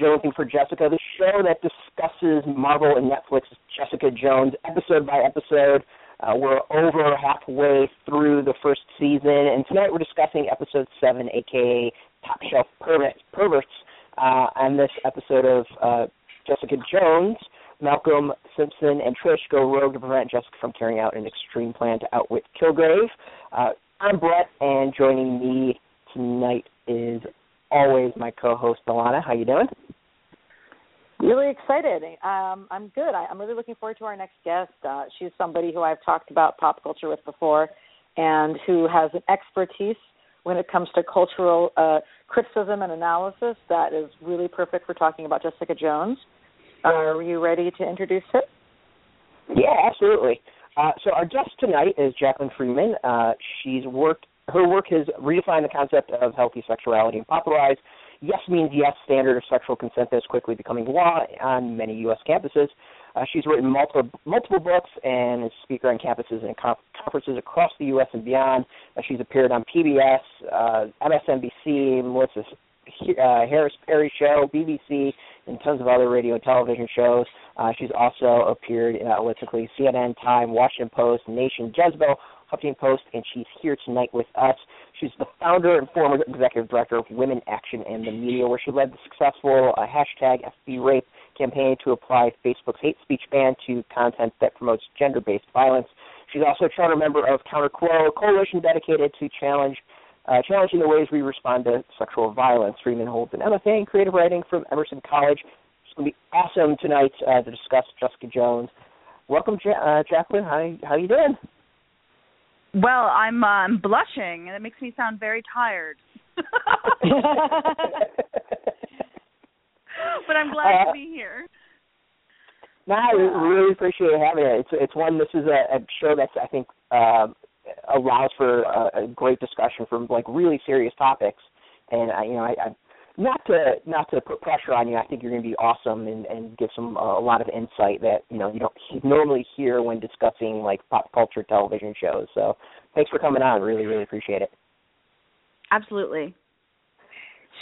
Jonesing for Jessica, the show that discusses Marvel and Netflix's Jessica Jones episode by episode. Uh, we're over halfway through the first season, and tonight we're discussing episode seven, aka Top Shelf Perverts. perverts. Uh, on this episode of uh, Jessica Jones, Malcolm Simpson and Trish go rogue to prevent Jessica from carrying out an extreme plan to outwit Kilgrave. Uh, I'm Brett, and joining me tonight is always my co-host Elana. How you doing? Really excited. Um, I'm good. I, am really looking forward to our next guest. Uh, she's somebody who I've talked about pop culture with before, and who has an expertise when it comes to cultural uh, criticism and analysis that is really perfect for talking about Jessica Jones. Are you ready to introduce her? Yeah, absolutely. Uh, so our guest tonight is Jaclyn Friedman. Uh, she's worked her work has redefined the concept of healthy sexuality and popularized yes means yes standard of sexual consent that is quickly becoming law on many U.S. campuses. Uh, she's written multiple multiple books and is a speaker on campuses and conferences across the U.S. and beyond. Uh, she's appeared on PBS, uh, MSNBC, Melissa uh, Harris Perry Show, BBC, and tons of other radio and television shows. Uh, she's also appeared in outlets including CNN, Time, Washington Post, Nation, Jezebel, Huffington Post, and she's here tonight with us. She's the founder and former executive director of Women Action and the Media, where she led the successful uh, hashtag FBRape campaign to apply Facebook's hate speech ban to content that promotes gender-based violence. She's also a charter member of CounterQuo, a coalition dedicated to challenge uh, challenging the ways we respond to sexual violence. Friedman holds an MFA in creative writing from Emerson College. It's going to be awesome tonight uh, to discuss Jessica Jones. Welcome, ja- uh, Jaclyn. How how you doing? Well, I'm uh, I'm blushing, and it makes me sound very tired. but I'm glad uh, to be here. No, I really appreciate having it. It's it's one. This is a, a show that's I think uh, allows for a, a great discussion from like really serious topics, and I you know I, I not to not to put pressure on you. I think you're going to be awesome and and give some uh, a lot of insight that you know you don't normally hear when discussing like pop culture television shows. So thanks for coming on. Really really appreciate it. Absolutely.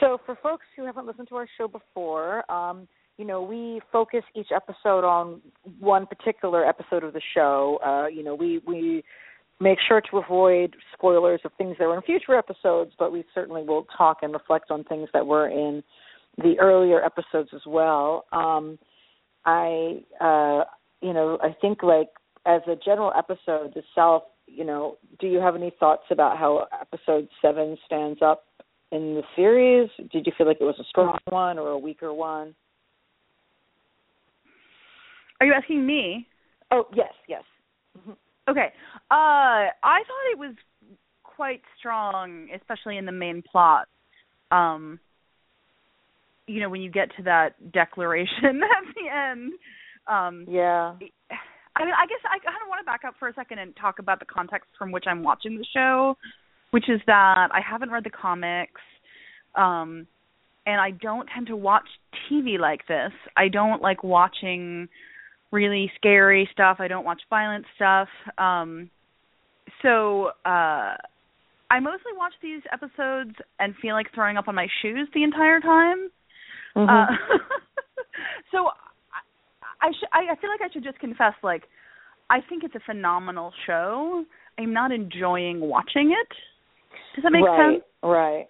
So for folks who haven't listened to our show before, um, you know we focus each episode on one particular episode of the show. Uh, you know we we make sure to avoid spoilers of things that were in future episodes, but we certainly will talk and reflect on things that were in the earlier episodes as well. Um, I, uh, you know, I think like as a general episode the itself, you know, do you have any thoughts about how episode seven stands up in the series? Did you feel like it was a strong one or a weaker one? Are you asking me? Oh yes, yes. Okay. Uh I thought it was quite strong, especially in the main plot. Um you know, when you get to that declaration at the end. Um Yeah. I mean, I guess I kind of want to back up for a second and talk about the context from which I'm watching the show, which is that I haven't read the comics. Um and I don't tend to watch TV like this. I don't like watching really scary stuff. I don't watch violent stuff. Um so uh I mostly watch these episodes and feel like throwing up on my shoes the entire time. Mm-hmm. Uh, so I I, sh- I I feel like I should just confess like I think it's a phenomenal show. I'm not enjoying watching it. Does that make right, sense? Right.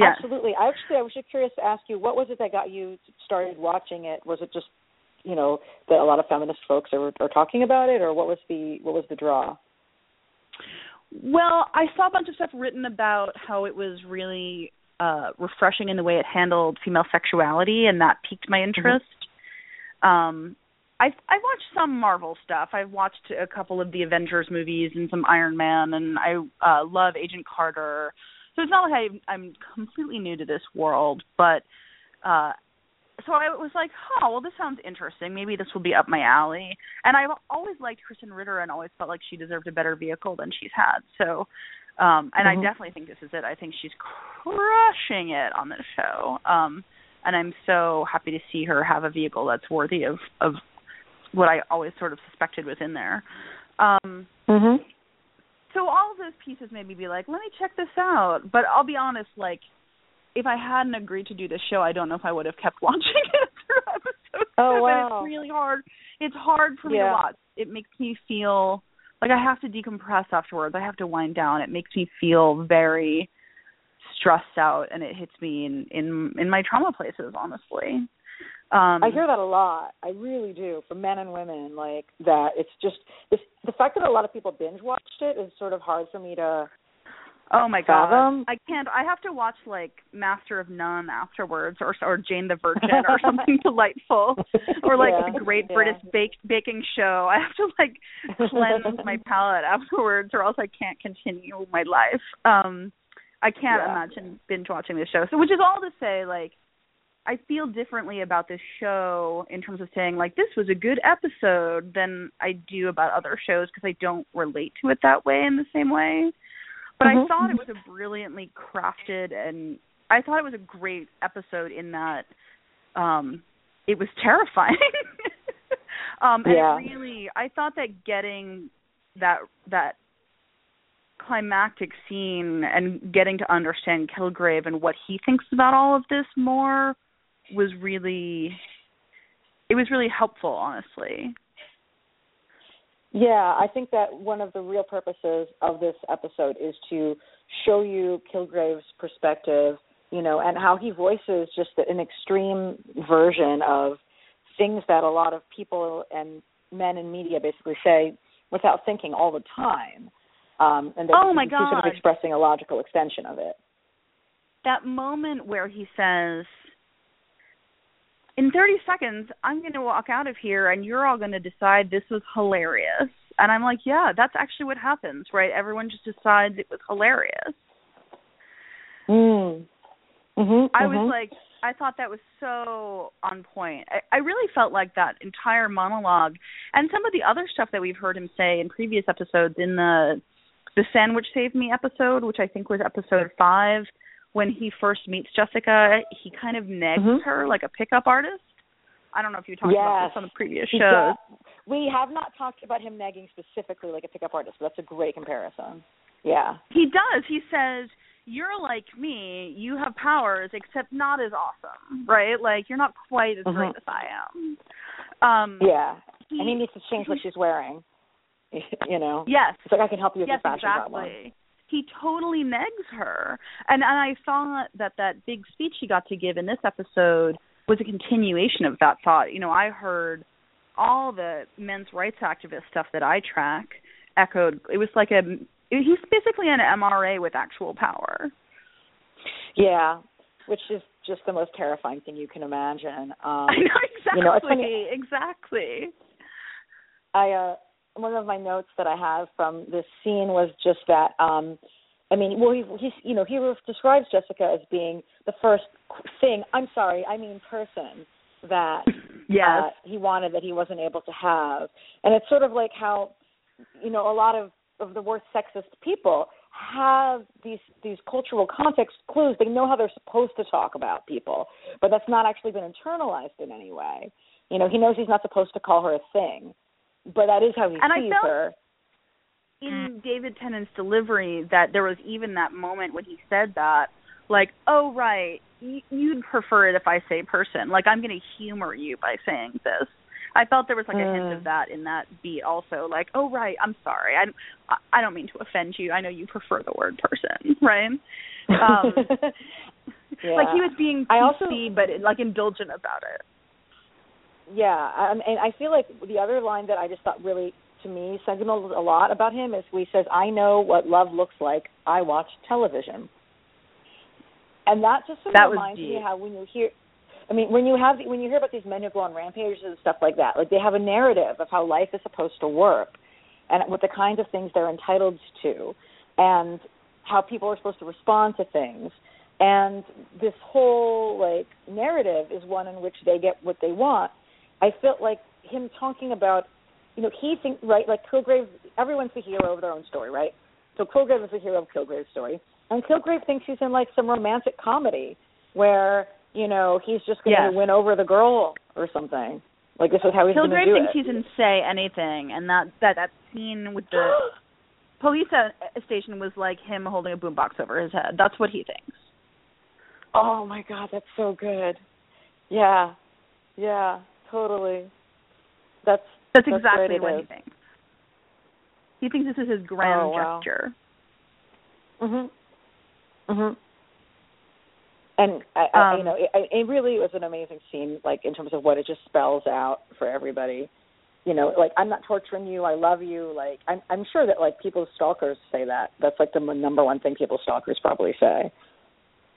Absolutely. Actually, I was just curious to ask you, what was it that got you started watching it? Was it just you know that a lot of feminist folks are, are talking about it, or what was the what was the draw? Well, I saw a bunch of stuff written about how it was really uh refreshing in the way it handled female sexuality, and that piqued my mm-hmm. interest. Mm-hmm. Um, I I watched some Marvel stuff. I've watched a couple of the Avengers movies and some Iron Man, and I uh love Agent Carter. So it's not like I, I'm completely new to this world, but uh so I was like, oh, well, this sounds interesting. Maybe this will be up my alley. And I've always liked Krysten Ritter and always felt like she deserved a better vehicle than she's had. So, um, and mm-hmm. I definitely think this is it. I think she's crushing it on this show. Um, and I'm so happy to see her have a vehicle that's worthy of of what I always sort of suspected was in there. Um, mm-hmm. So all of those pieces made me be like, let me check this out. But I'll be honest, like if I hadn't agreed to do this show, I don't know if I would have kept watching it through episode oh, seven. Wow. It's really hard. It's hard for me yeah. to watch. It makes me feel like I have to decompress afterwards. I have to wind down. It makes me feel very stressed out, and it hits me in in in my trauma places. Honestly, um, I hear that a lot. I really do for men and women. Like that, it's just it's, the fact that a lot of people binge watched it is sort of hard for me to. Oh my god, fathom. I can't. I have to watch like Master of None afterwards, or or Jane the Virgin, or something delightful, or like Yeah, the Great yeah. British Bake Baking Show. I have to like cleanse my palate afterwards, or else I can't continue my life. Um, I can't Yeah. imagine binge watching this show. So, which is all to say, like, I feel differently about this show in terms of saying like this was a good episode than I do about other shows because I don't relate to it that way in the same way. But Mhm, I thought it was a brilliantly crafted and I thought it was a great episode in that um it was terrifying. um and Yeah. really I thought that getting that that climactic scene and getting to understand Kilgrave and what he thinks about all of this more was really it was really helpful honestly. Yeah, I think that one of the real purposes of this episode is to show you Kilgrave's perspective, you know, and how he voices just an extreme version of things that a lot of people and men in media basically say without thinking all the time. Um, and that Oh, my he's sort of expressing a logical extension of it. that moment where he says in 30 seconds i'm going to walk out of here and you're all going to decide this was hilarious and i'm like yeah that's actually what happens right everyone just decides it was hilarious Mm. Mm-hmm, i was mhm. like i thought that was so on point I, I really felt like that entire monologue and some of the other stuff that we've heard him say in previous episodes in the the sandwich saved me episode which i think was episode five when he first meets jessica he kind of negs Mhm. her like a pickup artist i don't know if you talked about this on the previous He shows We have not talked about him negging specifically like a pickup artist, but that's a great comparison. Yeah. he does he says you're like me you have powers except not as awesome right like you're not quite as Mhm. great as i am um Yeah. he, and he needs to change what she's wearing. you know. yes It's like I can help you with yes your fashion problem. He totally negs her and and i thought that that big speech he got to give in this episode was a continuation of that thought you know i heard all the men's rights activist stuff that i track echoed it was like a he's basically an mra with actual power Yeah. Which is just the most terrifying thing you can imagine. Um i know exactly you know, funny- exactly I uh one of my notes that I have from this scene was just that um I mean, well, he, he's you know he describes Jessica as being the first thing. I'm sorry, I mean person that yes uh, he wanted that he wasn't able to have, and it's sort of like how you know a lot of of the worst sexist people have these these cultural context clues. They know how they're supposed to talk about people, but that's not actually been internalized in any way. You know, he knows he's not supposed to call her a thing, but that is how he And I sees felt- her. in David Tennant's delivery that there was even that moment when he said that, like, oh right, y- you'd prefer it if I say person. Like I'm going to humor you by saying this. I felt there was like a hint Mm. of that in that beat also. Like, oh right, I'm sorry. I I don't mean to offend you. I know you prefer the word person, right? Um, yeah. Like he was being I also- PC but like indulgent about it. Yeah, um, and I feel like the other line that I just thought really, to me, signaled a lot about him is he says, "I know what love looks like. I watch television," and that just sort of was reminds me how when you hear, I mean, when you have when you hear about these men who go on rampages and stuff like that, like they have a narrative of how life is supposed to work, and what the kinds of things they're entitled to, and how people are supposed to respond to things. And this whole like narrative is one in which they get what they want. I felt like him talking about, you know, he think right like Kilgrave. Everyone's the hero of their own story, right? So Kilgrave is the hero of Kilgrave's story, and Kilgrave thinks he's in like some romantic comedy where you know he's just going to Yes. win over the girl or something. Like this is how he's going to Kilgrave do thinks it. he can say anything, and that that that scene with the police station was like him holding a boombox over his head. That's what he thinks. Oh my god, that's so good. Yeah, yeah, totally. That's that's, that's exactly what is. he thinks. He thinks this is his grand oh, wow. gesture. Mhm. Mhm. And I, I Um, you know, it, it really was an amazing scene, like in terms of what it just spells out for everybody. You know, like I'm not torturing you, I love you. Like I'm, I'm sure that like people's stalkers say that. That's like the m- number one thing people's stalkers probably say.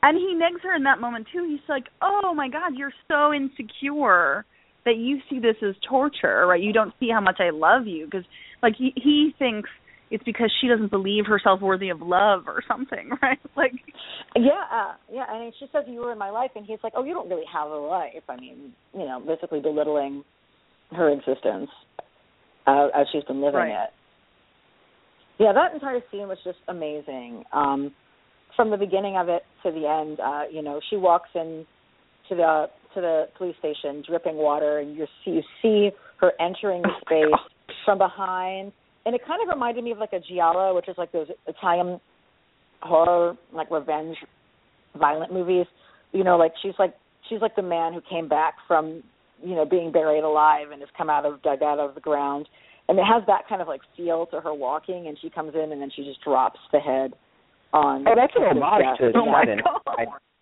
And he negs her in that moment too. He's like, "Oh my God, you're so insecure that you see this as torture, right? You don't see how much I love you because, like, he he thinks it's because she doesn't believe herself worthy of love or something, right? Like, Yeah, uh, yeah. I mean, she says you were in my life, and he's like, "Oh, you don't really have a life." I mean, you know, basically belittling her existence uh, as she's been living Right. it. Yeah, that entire scene was just amazing. Um, from the beginning of it to the end, uh, you know, she walks in to the to the police station, dripping water, and you see you see her entering the oh space from behind, and it kind of reminded me of like a giallo, which is like those Italian horror, like revenge, violent movies. You know, like she's like she's like the man who came back from you know being buried alive and has come out of dug out of the ground, and it has that kind of like feel to her walking, and she comes in and then she just drops the head on. Oh, that's his homage to Oh my. God.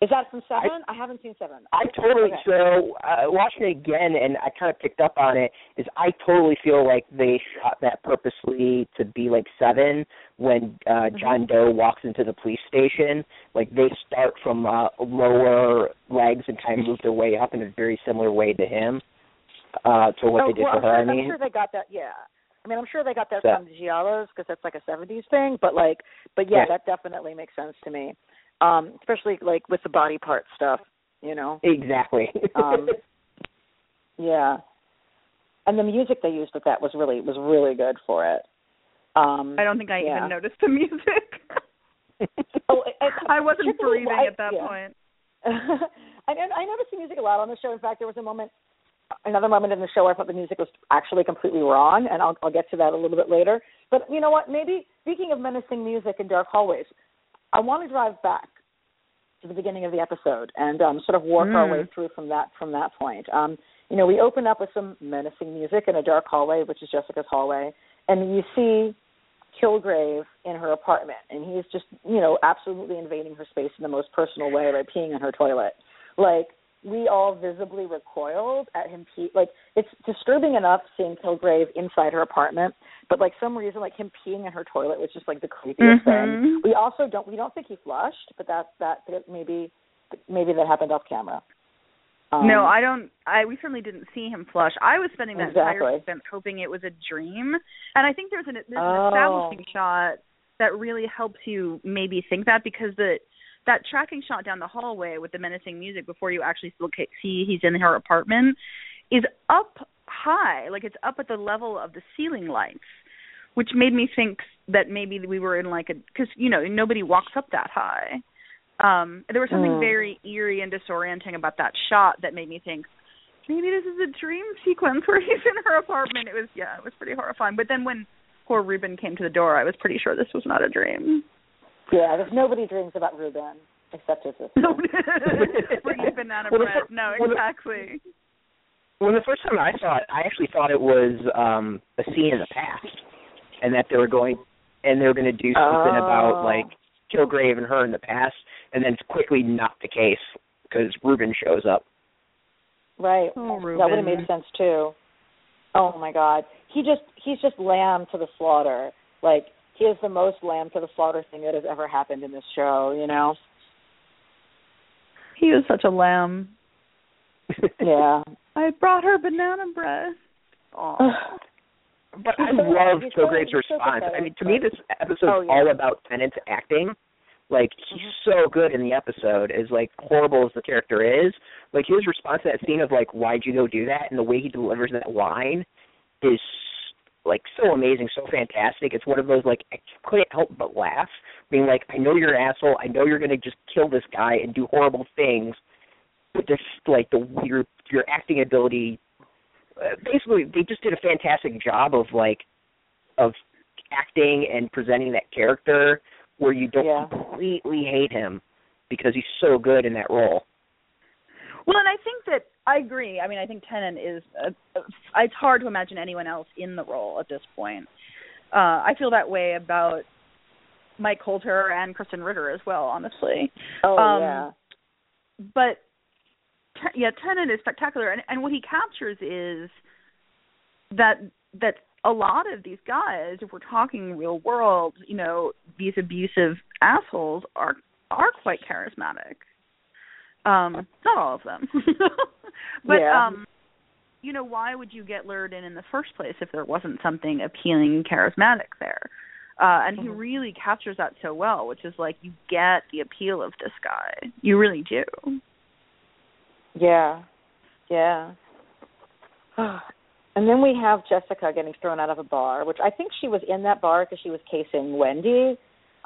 I, Is that from Seven? I, haven't seen Seven. I totally Okay. so uh, watching it again, and I kind of picked up on it. Is I totally feel like they shot that purposely to be like Seven when uh John Doe walks into the police station. Like they start from uh, lower legs and kind of move their way up in a very similar way to him. Uh, to what oh, they did well, for I'm her. Sure, I mean, I'm sure they got that. Yeah. I mean, I'm sure they got that So- from Giallos because that's like a '70s thing. But like, but yeah, Right. that definitely makes sense to me. Um, especially like with the body part stuff, you know. exactly. Um, yeah. And the music they used with that was really was really good for it. Um, I don't think I yeah. even noticed the music. oh, it, it, I wasn't breathing I- at that yeah. point. I, I noticed the music a lot on the show. In fact, there was a moment, another moment in the show where I thought the music was actually completely wrong, and I'll, I'll get to that a little bit later. But you know what? Maybe speaking of menacing music and dark hallways, I want to drive back to the beginning of the episode and um, sort of work our Mm. way through from that from that point. Um, you know, we open up with some menacing music in a dark hallway, which is Jessica's hallway, and you see Kilgrave in her apartment, and he's just, you know, absolutely invading her space in the most personal way by peeing in her toilet. Like we all visibly recoiled at him pee. Like it's disturbing enough seeing Kilgrave inside her apartment, but like some reason, like him peeing in her toilet was just like the creepiest thing. Mhm. We also don't we don't think he flushed, but that that maybe maybe that happened off camera. Um, no, I don't. I we certainly didn't see him flush. I was spending that Exactly. entire sequence hoping it was a dream, and I think there's an there's Oh. an establishing shot that really helps you maybe think that because the that tracking shot down the hallway with the menacing music before you actually see he's in her apartment is up high, like it's up at the level of the ceiling lights, which made me think that maybe we were in like a because you know nobody walks up that high. Um, there was something Mm. very eerie and disorienting about that shot that made me think maybe this is a dream sequence where he's in her apartment. It was yeah, it was pretty horrifying. But then when poor Ruben came to the door, I was pretty sure this was not a dream. Yeah, there's nobody dreams about Ruben except his sister. Bringing banana Well, the bread. fir- No, exactly. When the first time I saw it, I actually thought it was um a scene in the past, and that they were going and they were going to do something Oh. about like Kilgrave and her in the past, and then it's quickly not the case because Ruben shows up. Right. Oh, That would have made sense too. Oh my God, he just he's just lamb to the slaughter. Like he is the most lamb to the slaughter thing that has ever happened in this show. You know? He was such a lamb. Yeah. I brought her banana bread. Oh. But I He's so- love he's so- Kilgrave's so response. I mean, to me, this episode's Oh, yeah. all about Tennant's acting. Like he's mm-hmm. so good in the episode, as like horrible as the character is. Like his response to that scene of like, "Why'd you go do that?" and the way he delivers that line is like so amazing, so fantastic. It's one of those like I couldn't help but laugh, being like, "I know you're an asshole. I know you're gonna just kill this guy and do horrible things." But just like the your your acting ability uh, basically they just did a fantastic job of like of acting and presenting that character where you don't Yeah. completely hate him because he's so good in that role. Well, and I think that I agree. I mean, I think Tennant is. A, a, it's hard to imagine anyone else in the role at this point. Uh, I feel that way about Mike Colter and Krysten Ritter as well, honestly. Oh um, yeah. But yeah, Tennant is spectacular, and and what he captures is that that a lot of these guys, if we're talking real world, you know, these abusive assholes are are quite charismatic. Um, not all of them, but yeah. um, you know, why would you get lured in in the first place if there wasn't something appealing, and charismatic there? Uh, and he Mhm. really captures that so well, which is like you get the appeal of this guy, you really do. Yeah. Yeah. and then we have Jessica getting thrown out of a bar, which I think she was in that bar because she was casing Wendy.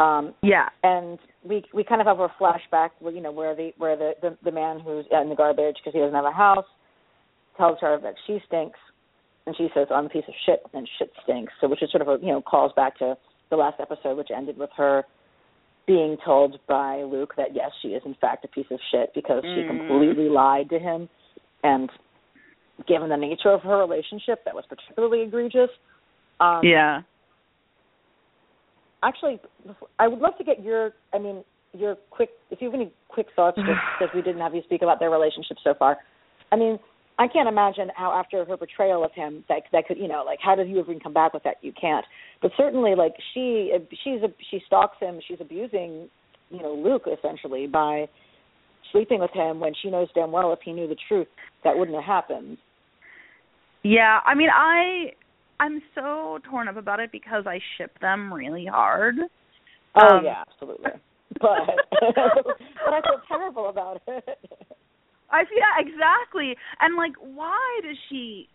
Um Yeah, and we we kind of have a flashback where you know where the where the the, the man who's in the garbage because he doesn't have a house tells her that she stinks and she says I'm a piece of shit and shit stinks so which is sort of a you know calls back to the last episode which ended with her being told by Luke that yes she is in fact a piece of shit because she Mm. completely lied to him and given the nature of her relationship that was particularly egregious um yeah. Actually i would love to get your i mean your quick if you have any quick thoughts just because we didn't have you speak about their relationship so far. I mean i can't imagine how after her betrayal of him that that could you know like how does you even come back with that? You can't. But certainly like she she's a she stalks him. She's abusing you know luke essentially by sleeping with him when she knows damn well if he knew the truth that wouldn't have happened. Yeah, I mean, I I'm so torn up about it because I ship them really hard. oh Um, yeah absolutely but but i feel terrible about it I yeah, exactly. And like, why does she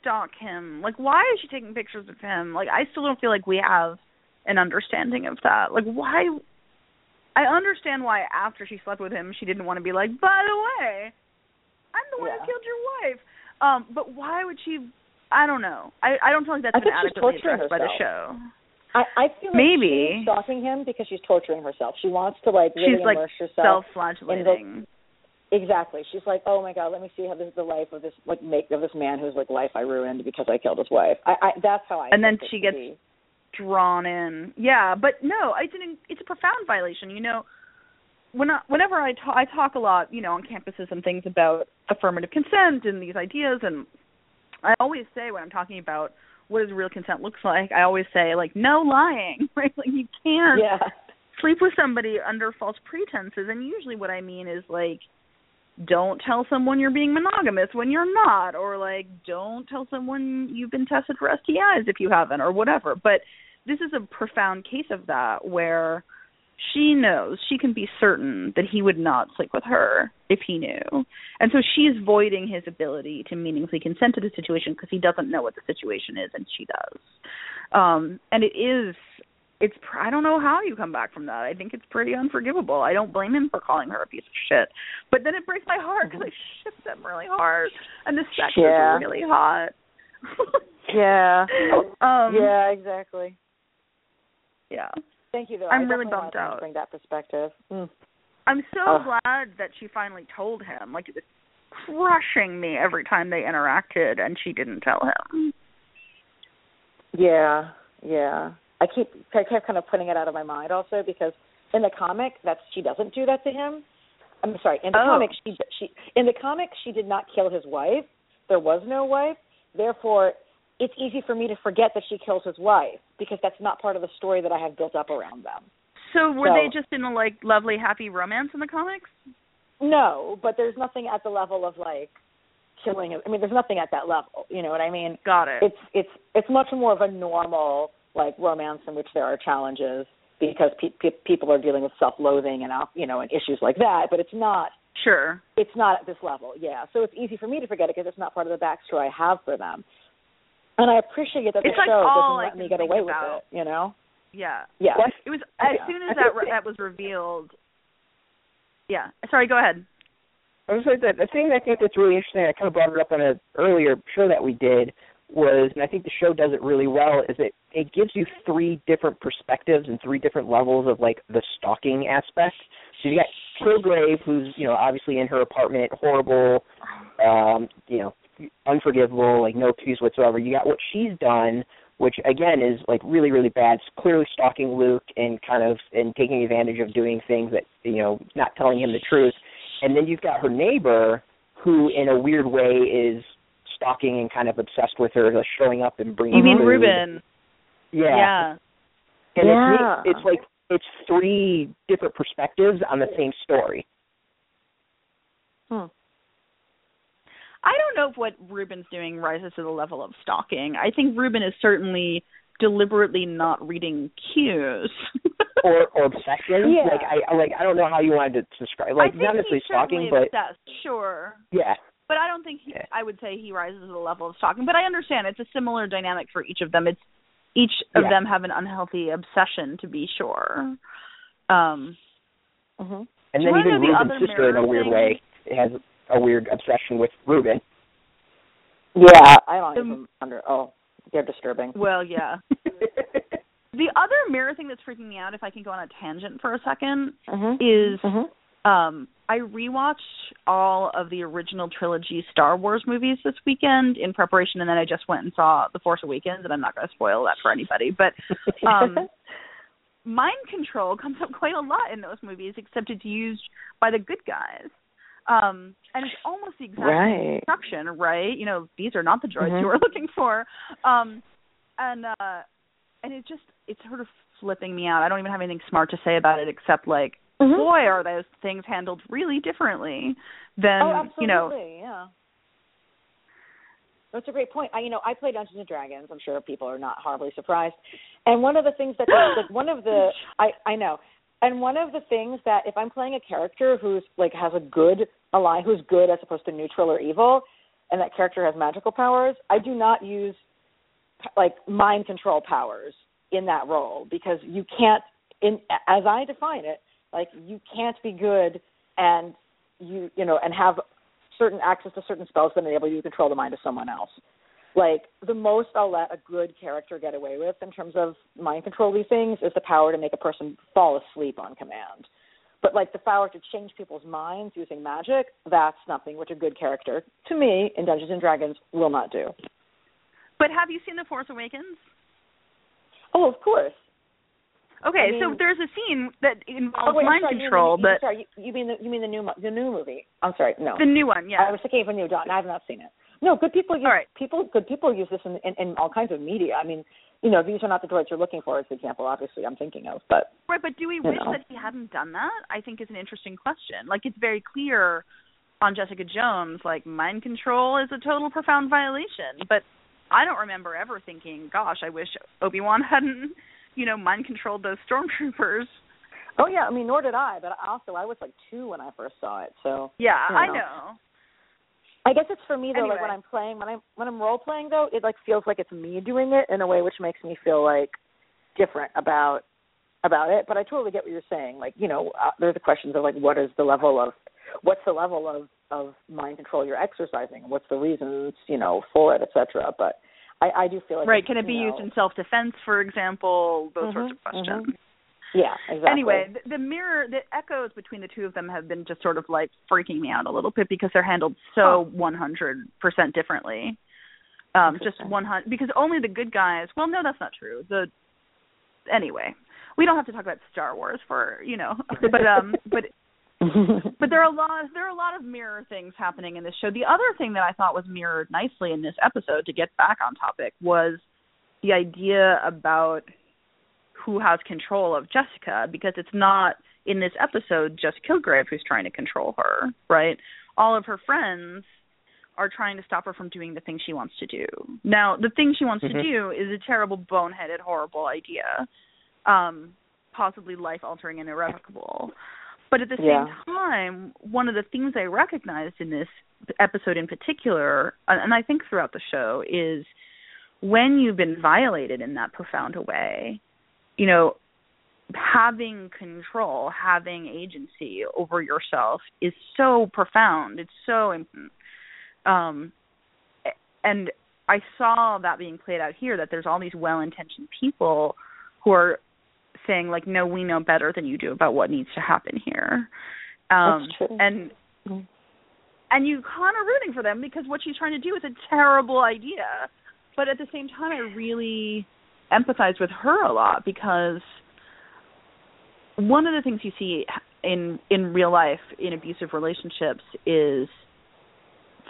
stalk him? Like, why is she taking pictures of him? Like, I still don't feel like we have an understanding of that. Like, why? I understand why after she slept with him, she didn't want to be like, by the way, I'm the one Yeah. who killed your wife. Um, but why would she? I don't know. I I don't feel like that's I been think she's adequately torturing addressed by the herself. show. I, I feel like Maybe. she's stalking him because she's torturing herself. She wants to like really She's like immerse herself. self-flagellating. Exactly. She's like, oh my god, let me see how this is the life of this like make of this man whose like life I ruined because I killed his wife. I, I that's how I. And then she gets be. drawn in. Yeah, but no, it's an it's a profound violation. You know, when I, whenever I talk, I talk a lot, you know, on campuses and things about affirmative consent and these ideas, and I always say when I'm talking about what does real consent looks like, I always say like no lying, right? Like you can't Yeah. sleep with somebody under false pretenses, and usually what I mean is like don't tell someone you're being monogamous when you're not or like don't tell someone you've been tested for STIs if you haven't or whatever but this is a profound case of that where she knows she can be certain that he would not sleep with her if he knew and so she's voiding his ability to meaningfully consent to the situation because he doesn't know what the situation is and she does um and it is it's I don't know how you come back from that. I think it's pretty unforgivable. I don't blame him for calling her a piece of shit, but then it breaks my heart because I ship them really hard, and the sex Yeah. is really hot. Yeah. um, yeah. Exactly. yeah. Thank you though. I'm really bummed want to out. Bring that perspective. Mm. I'm so Ugh. glad that she finally told him. Like it was crushing me every time they interacted, and she didn't tell him. Yeah. Yeah. I keep I kept kind of putting it out of my mind also because in the comic that's she doesn't do that to him. I'm sorry. In the Oh. comic she she in the comic she did not kill his wife. There was no wife. Therefore, it's easy for me to forget that she kills his wife because that's not part of the story that I have built up around them. So were So- they just in a like lovely happy romance in the comics? No, but there's nothing at the level of like killing him. I mean, there's nothing at that level. You know what I mean? Got it. It's it's it's much more of a normal like romance in which there are challenges because pe- pe- people are dealing with self-loathing and you know and issues like that. But it's not sure. it's not at this level. Yeah, so it's easy for me to forget it because it's not part of the backstory I have for them. And I appreciate that the It's like show all doesn't I let me get away about. with it. You know? Yeah. Yeah. What? It was as Yeah. soon as that think- that was revealed. Yeah. Sorry. Go ahead. I was like, the, the thing I think that's really interesting, I kind of brought it up on an earlier show that we did, was, and I think the show does it really well, is it it gives you three different perspectives and three different levels of like the stalking aspect. So you got Kilgrave, who's you know obviously in her apartment, horrible, um, you know, unforgivable, like no excuse whatsoever. You got what she's done, which again is like really really bad. It's clearly stalking Luke and kind of and taking advantage of doing things that you know not telling him the truth. And then you've got her neighbor, who in a weird way is stalking and kind of obsessed with her, like showing up and bringing. You mean food. Ruben? Yeah. Yeah. And Yeah. it's it's like it's three different perspectives on the same story. Hmm. I don't know if what Ruben's doing rises to the level of stalking. I think Ruben is certainly deliberately not reading cues. or or obsession. Yeah. Like I I- like I don't know how you wanted to describe like not necessarily stalking, but obsessed, sure. yeah. But I don't think he, Yeah. I would say he rises to the level of stalking. But I understand it's a similar dynamic for each of them. It's each of Yeah. them have an unhealthy obsession, to be sure. Um, hmm And then even Ruben's sister in a weird thing? way has a weird obsession with Ruben. Yeah, I don't The- even under. Oh, they're disturbing. well, yeah. The other mirror thing that's freaking me out, if I can go on a tangent for a second, Mm-hmm. is hmm um I rewatched all of the original trilogy Star Wars movies this weekend in preparation and then I just went and saw The Force Awakens and I'm not going to spoil that for anybody but um mind control comes up quite a lot in those movies except it's used by the good guys. Um and it's almost the exact Right. instruction, right? You know, these are not the droids Mhm. you were looking for. Um and uh and it just it's sort of flipping me out. I don't even have anything smart to say about it except like Mhm. boy are those things handled really differently than oh, absolutely. you know yeah. That's a great point. I, you know, I play Dungeons and Dragons. I'm sure people are not horribly surprised. And one of the things that, like, one of the, I, I know, and one of the things that if I'm playing a character who's like has a good ally, who's good as opposed to neutral or evil, and that character has magical powers, I do not use like mind control powers in that role because you can't, in as I define it, like you can't be good and you you know and have certain access to certain spells that enable you to control the mind of someone else. Like the most I'll let a good character get away with in terms of mind control these things is the power to make a person fall asleep on command. But like the power to change people's minds using magic, that's something which a good character, to me, in Dungeons and Dragons, will not do. but have you seen the force awakens Oh, of course. okay I so there's a scene that involves Oh wait, mind sorry, you control mean, but sorry, you, you mean the you mean the new the new movie? I'm sorry, no. the new one yeah I was thinking of a new Dawn. I have not seen it. No, good people use All right. people. Good people use this in, in in all kinds of media. I mean, you know, these are not the droids you're looking for. As the example, obviously, I'm thinking of. But Right, but do we wish know. that he hadn't done that? I think is an interesting question. Like it's very clear on Jessica Jones, like mind control is a total profound violation. But I don't remember ever thinking, gosh, I wish Obi Wan hadn't, you know, mind controlled those stormtroopers. oh yeah, I mean, nor did I. But also, I was like two when I first saw it. So Yeah, You I know. Know. I guess it's for me though. Like when I'm playing, when I'm when I'm role playing though, it like feels like it's me doing it in a way which makes me feel like different about about it. But I totally get what you're saying. Like you know, uh, there's the questions of like what is the level of what's the level of of mind control you're exercising? What's the reasons you know for it, etc. But I, I do feel like right, can it be you used in self defense, for example? Those sorts Mhm, of questions. Yeah, exactly. Anyway, the, the mirror, the echoes between the two of them have been just sort of like freaking me out a little bit because they're handled so one hundred percent differently. Um, just one hundred because only the good guys. Well, no, that's not true. The anyway, we don't have to talk about Star Wars for you know, but um, but but there are a lot there are a lot of mirror things happening in this show. The other thing that I thought was mirrored nicely in this episode to get back on topic was the idea about who has control of Jessica because it's not in this episode just Kilgrave who's trying to control her, right? All of her friends are trying to stop her from doing the thing she wants to do. Now, the thing she wants Mhm. to do is a terrible boneheaded horrible idea. Um possibly life altering and irrevocable. But at the Yeah. same time, one of the things I recognized in this episode in particular, and and I think throughout the show, is when you've been violated in that profound a way, you know, having control, having agency over yourself is so profound. It's so important. Um, and I saw that being played out here that there's all these well-intentioned people who are saying like no we know better than you do about what needs to happen here Um, That's true. And mm-hmm. and you kind of rooting for them because what she's trying to do is a terrible idea, but at the same time, I really empathize with her a lot because one of the things you see in in real life in abusive relationships is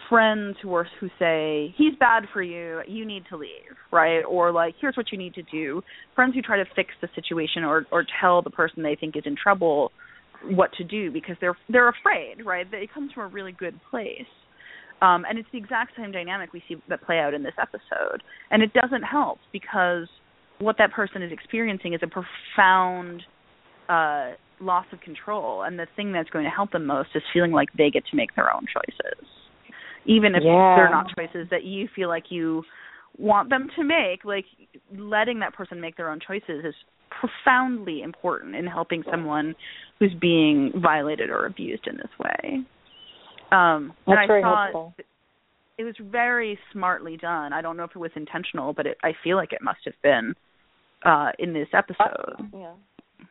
friends who are who say he's bad for you. You need to leave right? Or like here's what you need to do. Friends who try to fix the situation or or tell the person they think is in trouble what to do because they're they're afraid right? It comes from a really good place. Um and it's the exact same dynamic we see that play out in this episode. And it doesn't help because what that person is experiencing is a profound uh loss of control and the thing that's going to help them most is feeling like they get to make their own choices even if yeah. they're not choices that you feel like you want them to make like letting that person make their own choices is profoundly important in helping someone who's being violated or abused in this way um That's and I very thought helpful. it was very smartly done i don't know if it was intentional but it, i feel like it must have been uh in this episode yeah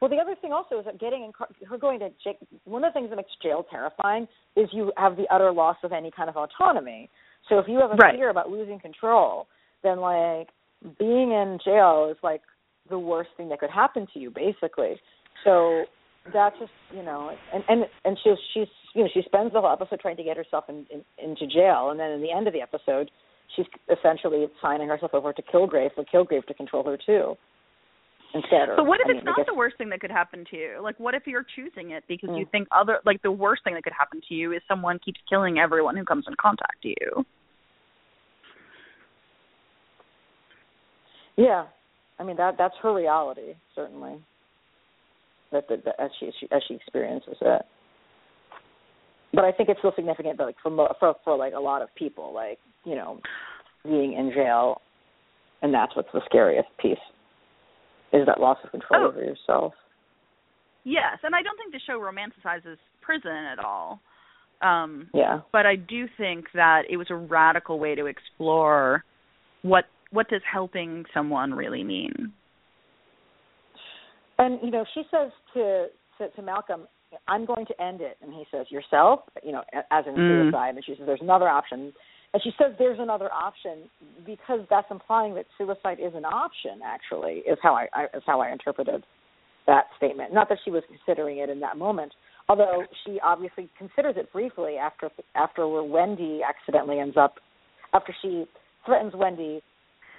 well, the other thing also is that getting in car- her going to jail. One of the things that makes jail terrifying is you have the utter loss of any kind of autonomy. So if you have a right. fear about losing control, then like being in jail is like the worst thing that could happen to you, basically. So that's just you know, and and and she's she's you know she spends the whole episode trying to get herself in, in, into jail, and then in the end of the episode, she's essentially signing herself over to Kilgrave for Kilgrave to control her too instead. But what if I it's mean, not the worst thing that could happen to you? Like, what if you're choosing it because mm. you think other like the worst thing that could happen to you is someone keeps killing everyone who comes in contact with you? Yeah, I mean that that's her reality certainly. That, that, that as she, she as she experiences it. But I think it's still significant, like for for for like a lot of people, like you know, being in jail, and that's what's the scariest piece is that loss of control oh. over yourself. Yes, and I don't think the show romanticizes prison at all. Um yeah. But I do think that it was a radical way to explore what what does helping someone really mean. And you know, she says to to, to Malcolm, "I'm going to end it," and he says, "Yourself?" You know, as in mm. suicide. And she says, "There's another option." And she says there's another option because that's implying that suicide is an option. Actually, is how I, I is how I interpreted that statement. Not that she was considering it in that moment, although she obviously considers it briefly after after where Wendy accidentally ends up after she threatens Wendy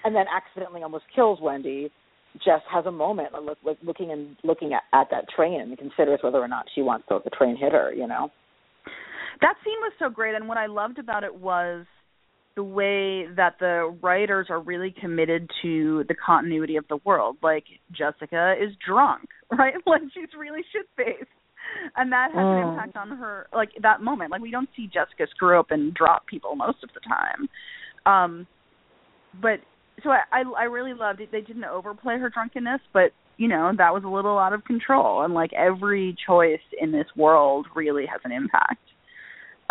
and then accidentally almost kills Wendy. Jess has a moment of look, look, looking and looking at, at that train and considers whether or not she wants to the train hit her. You know, that scene was so great, and what I loved about it was the way that the writers are really committed to the continuity of the world. Like Jessica is drunk, right? Like she's really shit faced. And that has an impact on her like that moment. Like we don't see Jessica screw up and drop people most of the time. Um but so I I, I really loved it. They didn't overplay her drunkenness, but you know, that was a little out of control and like every choice in this world really has an impact.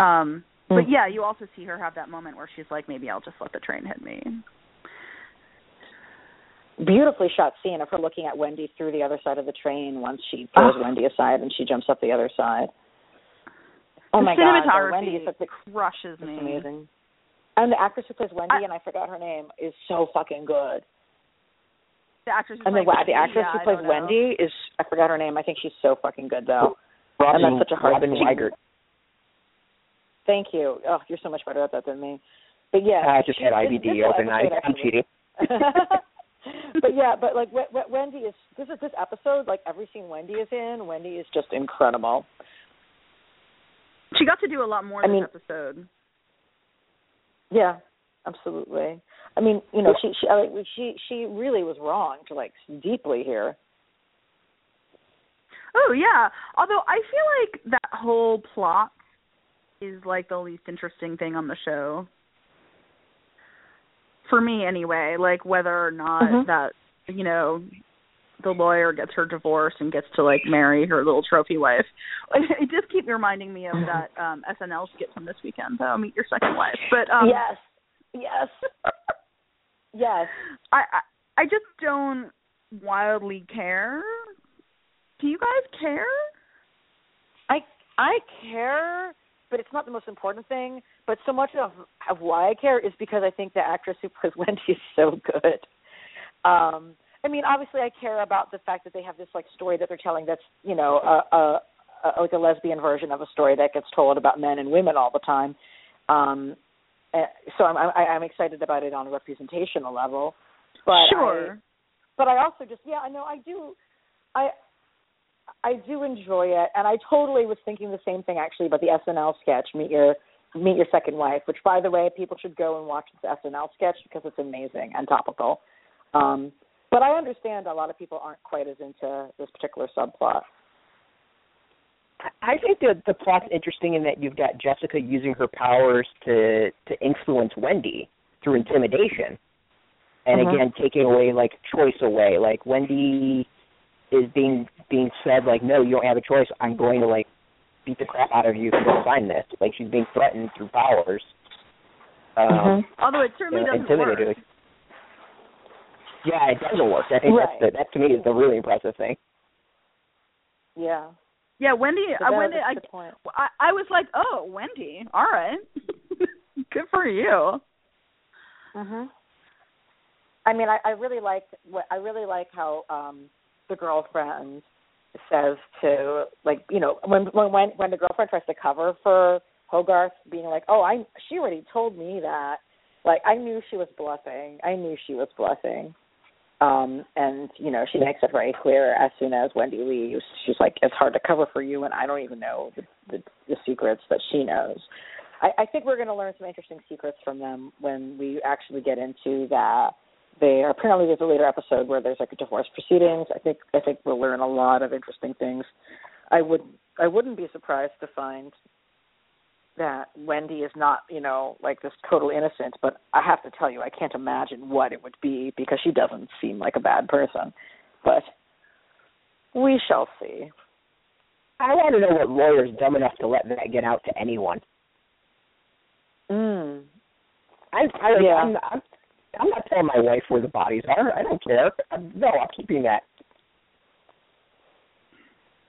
Um but mm. yeah, you also see her have that moment where she's like, maybe I'll just let the train hit me. Beautifully shot scene of her looking at Wendy through the other side of the train once she throws oh. Wendy aside and she jumps up the other side. Oh the my god, Wendy is like, crushes me. amazing. And the actress who plays Wendy, I, and I forgot her name, is so fucking good. The actress and the, like, the actress yeah, who plays Wendy is I forgot her name. I think she's so fucking good though. Robin, and that's such a hard Robin Weigert. Thank you. Oh, you're so much better at that than me. But yeah, I just had IMDb overnight. I'm cheating. but yeah, but like w- w- Wendy is this is this episode like every scene Wendy is in. Wendy is just incredible. She got to do a lot more I this mean, episode. Yeah, absolutely. I mean, you know, she she like she she really was wrong to like deeply here. Oh yeah. Although I feel like that whole plot is like the least interesting thing on the show. For me anyway, like whether or not mm-hmm. that you know the lawyer gets her divorce and gets to like marry her little trophy wife. It just keep reminding me of that um SNL skit from this weekend, though, Meet Your Second Wife. But um Yes. Yes. yes. I, I I just don't wildly care. Do you guys care? I I care, but it's not the most important thing. But so much of of why I care is because I think the actress who plays Wendy is so good. Um, I mean, obviously, I care about the fact that they have this like story that they're telling that's you know a, a, a like a lesbian version of a story that gets told about men and women all the time. Um, so I'm I, I'm excited about it on a representational level. But sure. I, but I also just yeah I know I do I I do enjoy it, and I totally was thinking the same thing actually about the SNL sketch Meet Your Meet Your Second Wife, which by the way people should go and watch this SNL sketch because it's amazing and topical. Um, but I understand a lot of people aren't quite as into this particular subplot. I think that the plot's interesting in that you've got Jessica using her powers to to influence Wendy through intimidation, and Mhm. again taking away like choice away. Like Wendy is being being said like, no, you don't have a choice. I'm going to like beat the crap out of you if you don't sign this. Like she's being threatened through powers. Um, Mhm. Although it certainly you know, doesn't work. intimidated. Yeah, it doesn't work. I think Right. that's the, that to me is the really impressive thing. Yeah. Yeah, Wendy. So I Wendy. that's I, a good point. I I was like, oh, Wendy. All right. Good for you. Mhm. I mean, I, I really like what I really like how um the girlfriend says to like you know when when when the girlfriend tries to cover for Hogarth being like, oh, I she already told me that. Like I knew she was bluffing. I knew she was bluffing. Um, and you know she makes it very clear as soon as Wendy leaves. She's like, it's hard to cover for you, and I don't even know the the, the secrets that she knows. I, I think we're going to learn some interesting secrets from them when we actually get into that. They apparently there's a later episode where there's like a divorce proceedings. I think I think we'll learn a lot of interesting things. I would I wouldn't be surprised to find that Wendy is not you know like this total innocent, but I have to tell you I can't imagine what it would be because she doesn't seem like a bad person. But we shall see. I want to know what lawyer's dumb enough to let that get out to anyone. Mm. I, I Yeah. I'm, I'm I'm not telling my wife where the bodies are. I don't care. I'm, no, I'm keeping that.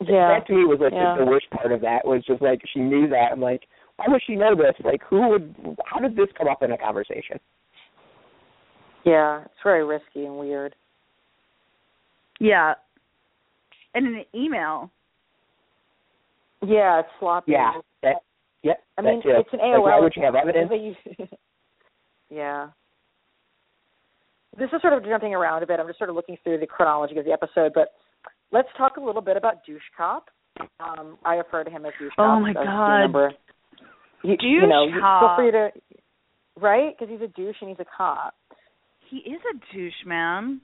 Yeah. That to me was like Yeah. the, the worst part of that was just like she knew that. I'm like, why would she know this? Like, who would? How did this come up in a conversation? Yeah, it's very risky and weird. Yeah. And in an email. Yeah, it's sloppy. Yeah, that. Yep. I mean, too. it's an Like, AOL. why would you have evidence? Yeah. This is sort of jumping around a bit. I'm just sort of looking through the chronology of the episode, but let's talk a little bit about Douche Cop. Um, I refer to him as Douche Oh Cop. my as you God. Remember. You, know, Douche feel free to, right? Because he's a douche and he's a cop. He is a douche, man.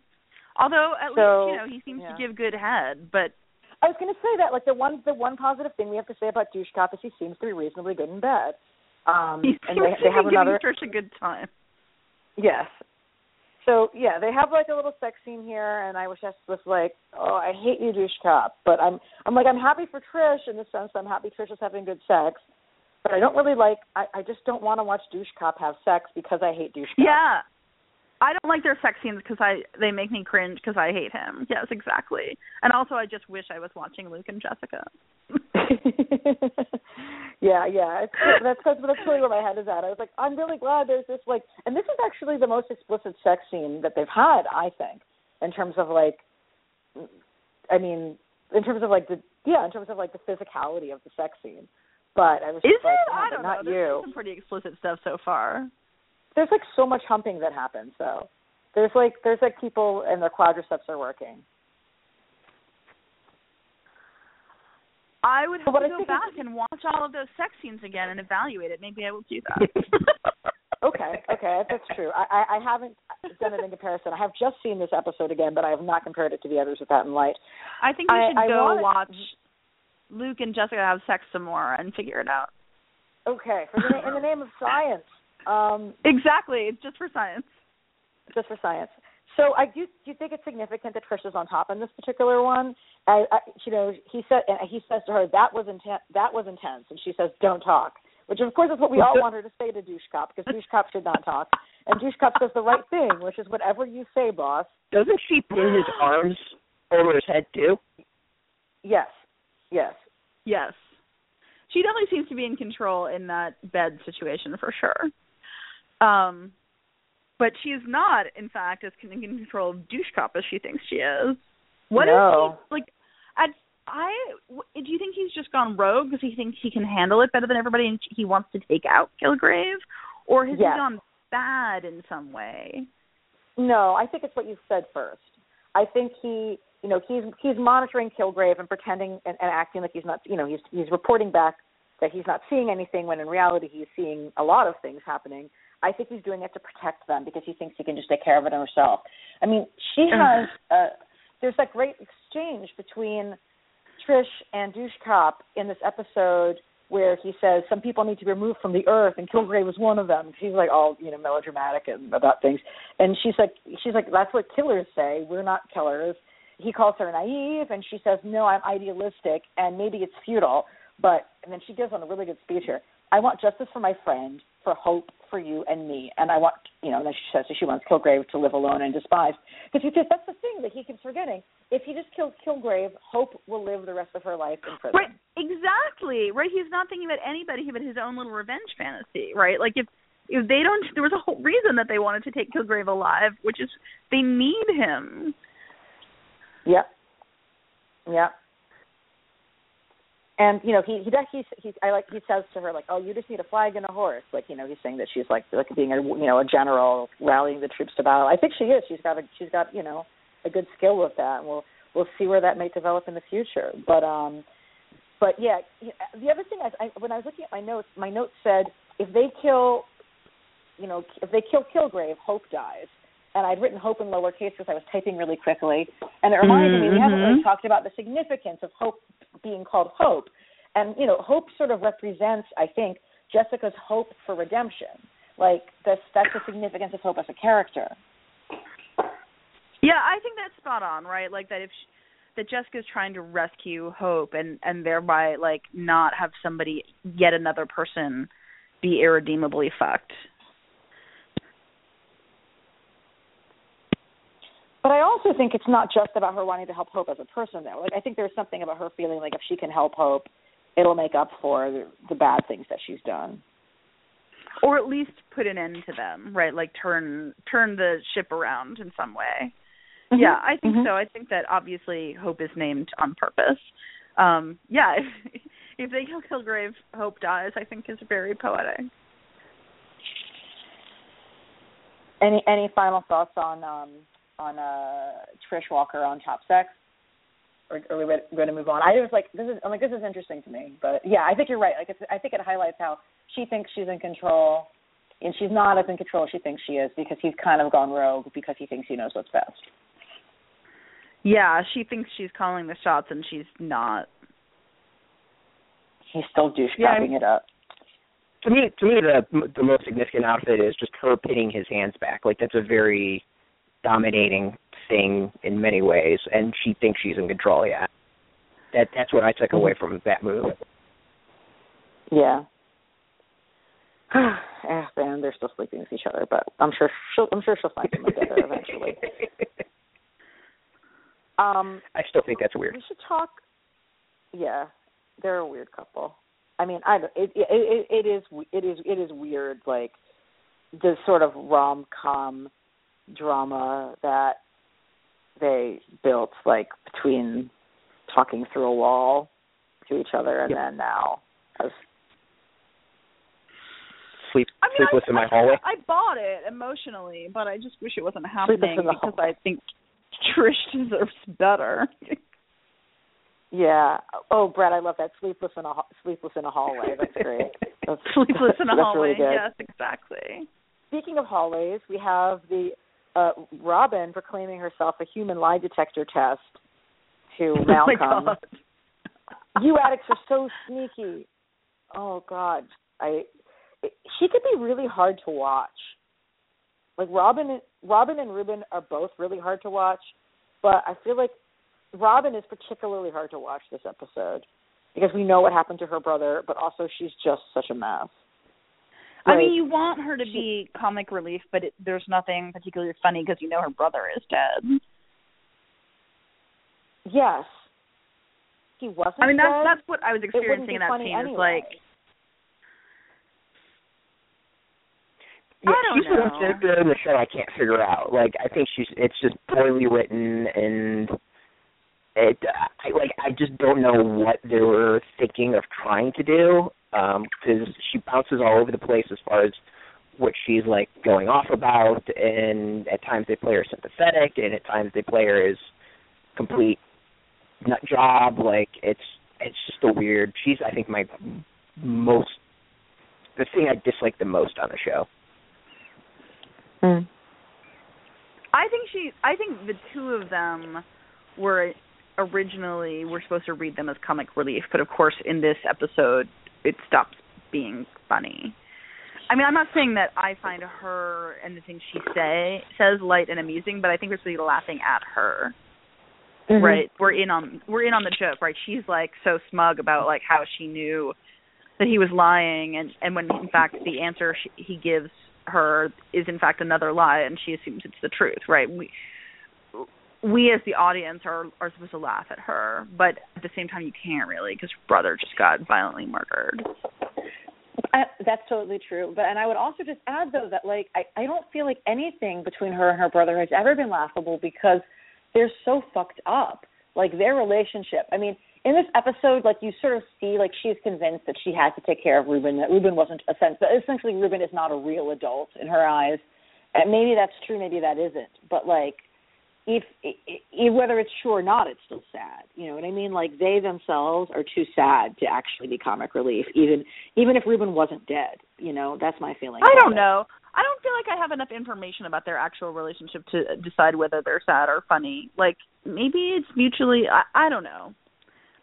Although at So, least you know he seems yeah. to give good head, but I was going to say that, like the one, the one positive thing we have to say about Douche Cop is he seems to be reasonably good in bed. Um, he and seems they, to they be have giving another. A good time. Yes. So yeah, they have like a little sex scene here, and I was just was like, oh, I hate you, douche cop. But I'm I'm like I'm happy for Trish in the sense that I'm happy Trish is having good sex, but I don't really like. I I just don't want to watch douche cop have sex because I hate douche cop. Yeah. I don't like their sex scenes because I they make me cringe because I hate him. Yes, exactly. And also, I just wish I was watching Luke and Jessica. yeah, yeah. That's that's that's really where my head is at. I was like, I'm really glad there's this like, and this is actually the most explicit sex scene that they've had. I think in terms of like, I mean, in terms of like the yeah, in terms of like the physicality of the sex scene. But I was Is like, it? oh, I don't not know. There's you. some pretty explicit stuff so far. There's like so much humping that happens though. There's like there's like people and their quadriceps are working. I would have But to I go back and watch all of those sex scenes again and evaluate it. Maybe I will do that. Okay, okay, that's true. I, I, I haven't done it in comparison. I have just seen this episode again, but I have not compared it to the others with that in light. I think we should I go wanna- watch Luke and Jessica have sex some more and figure it out. Okay, for the, in the name of science, um, Exactly. It's just for science. just for science. So I do. Do you think it's significant that Trish is on top in this particular one? I, I you know, he said, and he says to her, "That was intense. That was intense," and she says, "Don't talk." Which of course is what we all want her to say to douche cop because douche cop should not talk, and douche cop says the right thing, which is whatever you say, boss. Doesn't she pin his arms over his head too? Yes, yes. Yes. she definitely seems to be in control in that bed situation for sure. Um, but she's not, in fact, as in control of douche cop as she thinks she is. What no. is he like? At I do you think he's just gone rogue because he thinks he can handle it better than everybody and he wants to take out Kilgrave, or has yes. he gone bad in some way? No, I think it's what you said first. I think he, you know, he's he's monitoring Kilgrave and pretending and, and acting like he's not, you know, he's he's reporting back that he's not seeing anything when in reality he's seeing a lot of things happening. I think he's doing it to protect them because he thinks he can just take care of it himself. I mean, she has uh there's that great exchange between Trish and Douche Cop in this episode where he says some people need to be removed from the earth and Kilgrave was one of them. He's like all, you know, melodramatic and about things. And she's like she's like, That's what killers say. We're not killers. He calls her naive and she says, No, I'm idealistic and maybe it's futile but and then she gives on a really good speech here. I want justice for my friend, for hope for you and me, and I want you know. And then she says she wants Kilgrave to live alone and despised. Because that's the thing that he keeps forgetting. If he just kills Kilgrave, Hope will live the rest of her life in prison. Right, exactly. Right, he's not thinking about anybody but his own little revenge fantasy. Right, like if if they don't, there was a whole reason that they wanted to take Kilgrave alive, which is they need him. Yep. Yep and you know he he he he I like he says to her like oh you just need a flag and a horse like you know he's saying that she's like like being a you know a general rallying the troops to battle I think she is she's got a she's got you know a good skill with that and we'll we'll see where that may develop in the future but um but yeah the other thing I, I when I was looking at my notes my notes said if they kill you know if they kill Kilgrave Hope dies and I'd written hope in lowercase because I was typing really quickly. And it reminded mm-hmm. me we haven't really mm-hmm. talked about the significance of hope being called hope. And you know, hope sort of represents, I think, Jessica's hope for redemption. Like that's that's the significance of hope as a character. Yeah, I think that's spot on, right? Like that if she, that Jessica's trying to rescue Hope and and thereby like not have somebody yet another person be irredeemably fucked. But I also think it's not just about her wanting to help Hope as a person, though. Like I think there's something about her feeling like if she can help Hope, it'll make up for the, the bad things that she's done, or at least put an end to them, right? Like turn turn the ship around in some way. Mm-hmm. Yeah, I think mm-hmm. so. I think that obviously Hope is named on purpose. Um, yeah, if if they kill Kilgrave, Hope dies. I think is very poetic. Any any final thoughts on um, on uh Trish Walker on Top Sex? Or are we going to move on? I was like, this is I'm like this is interesting to me, but yeah, I think you're right. Like, it's, I think it highlights how she thinks she's in control, and she's not as in control as she thinks she is because he's kind of gone rogue because he thinks he knows what's best. Yeah, she thinks she's calling the shots, and she's not. He's still douche yeah, it up. To me, to me, the the most significant outfit is just her pinning his hands back. Like that's a very dominating thing in many ways, and she thinks she's in control. Yeah, that that's what I took away from that move. Yeah. eh, man, they're still sleeping with each other, but I'm sure she'll I'm sure she'll find them together eventually. Um, I still think that's weird. We should talk. Yeah, they're a weird couple. I mean, I it it it, it is it is it is weird like the sort of rom com drama that they built like between talking through a wall to each other and yep. then now as sleep I mean, sleepless I, in my hallway. I bought it emotionally, but I just wish it wasn't happening because I think Trish deserves better. yeah. Oh, Brett, I love that sleepless in a sleepless in a hallway. That's great. That's, sleepless in a hallway. Really yes, exactly. Speaking of hallways, we have the uh, Robyn proclaiming herself a human lie detector test to oh Malcolm. Oh you addicts are so sneaky. Oh God, I. It, she could be really hard to watch. Like Robyn, Robyn and Ruben are both really hard to watch, but I feel like Robyn is particularly hard to watch this episode because we know what happened to her brother, but also she's just such a mess. I mean, you want her to be comic relief, but it, there's nothing particularly funny because you know her brother is dead. Yes. he wasn't. I mean, that's dead, that's what I was experiencing in that scene. Anyway. Is like, Yeah, I don't she's the one know. character in the show I can't figure out. Like I think she's it's just poorly written and it I like I just don't know what they were thinking of trying to do Um, because she bounces all over the place as far as what she's like going off about and at times they play her sympathetic and at times they play her as complete nut job like it's it's just a weird she's I think my most the thing I dislike the most on the show. Hmm. I think she. I think the two of them were originally we're supposed to read them as comic relief, but of course in this episode it stops being funny. I mean, I'm not saying that I find her and the things she say says light and amusing, but I think we're be laughing at her. Mm-hmm. Right? We're in on we're in on the joke, right? She's like so smug about like how she knew that he was lying and and when in fact the answer she, he gives her is in fact another lie and she assumes it's the truth, right? We we as the audience are are supposed to laugh at her, but at the same time you can't really because her brother just got violently murdered. I, that's totally true. But and I would also just add though that like I I don't feel like anything between her and her brother has ever been laughable because they're so fucked up. Like their relationship. I mean, in this episode, like you sort of see like she's convinced that she had to take care of Ruben. That Ruben wasn't a sense. That essentially Ruben is not a real adult in her eyes. And maybe that's true. Maybe that isn't. But like if, if whether it's true or not, it's still sad. You know what I mean? Like they themselves are too sad to actually be comic relief, even even if Ruben wasn't dead. You know, that's my feeling. I don't it. know. I don't feel like I have enough information about their actual relationship to decide whether they're sad or funny. Like maybe it's mutually. I, I don't know.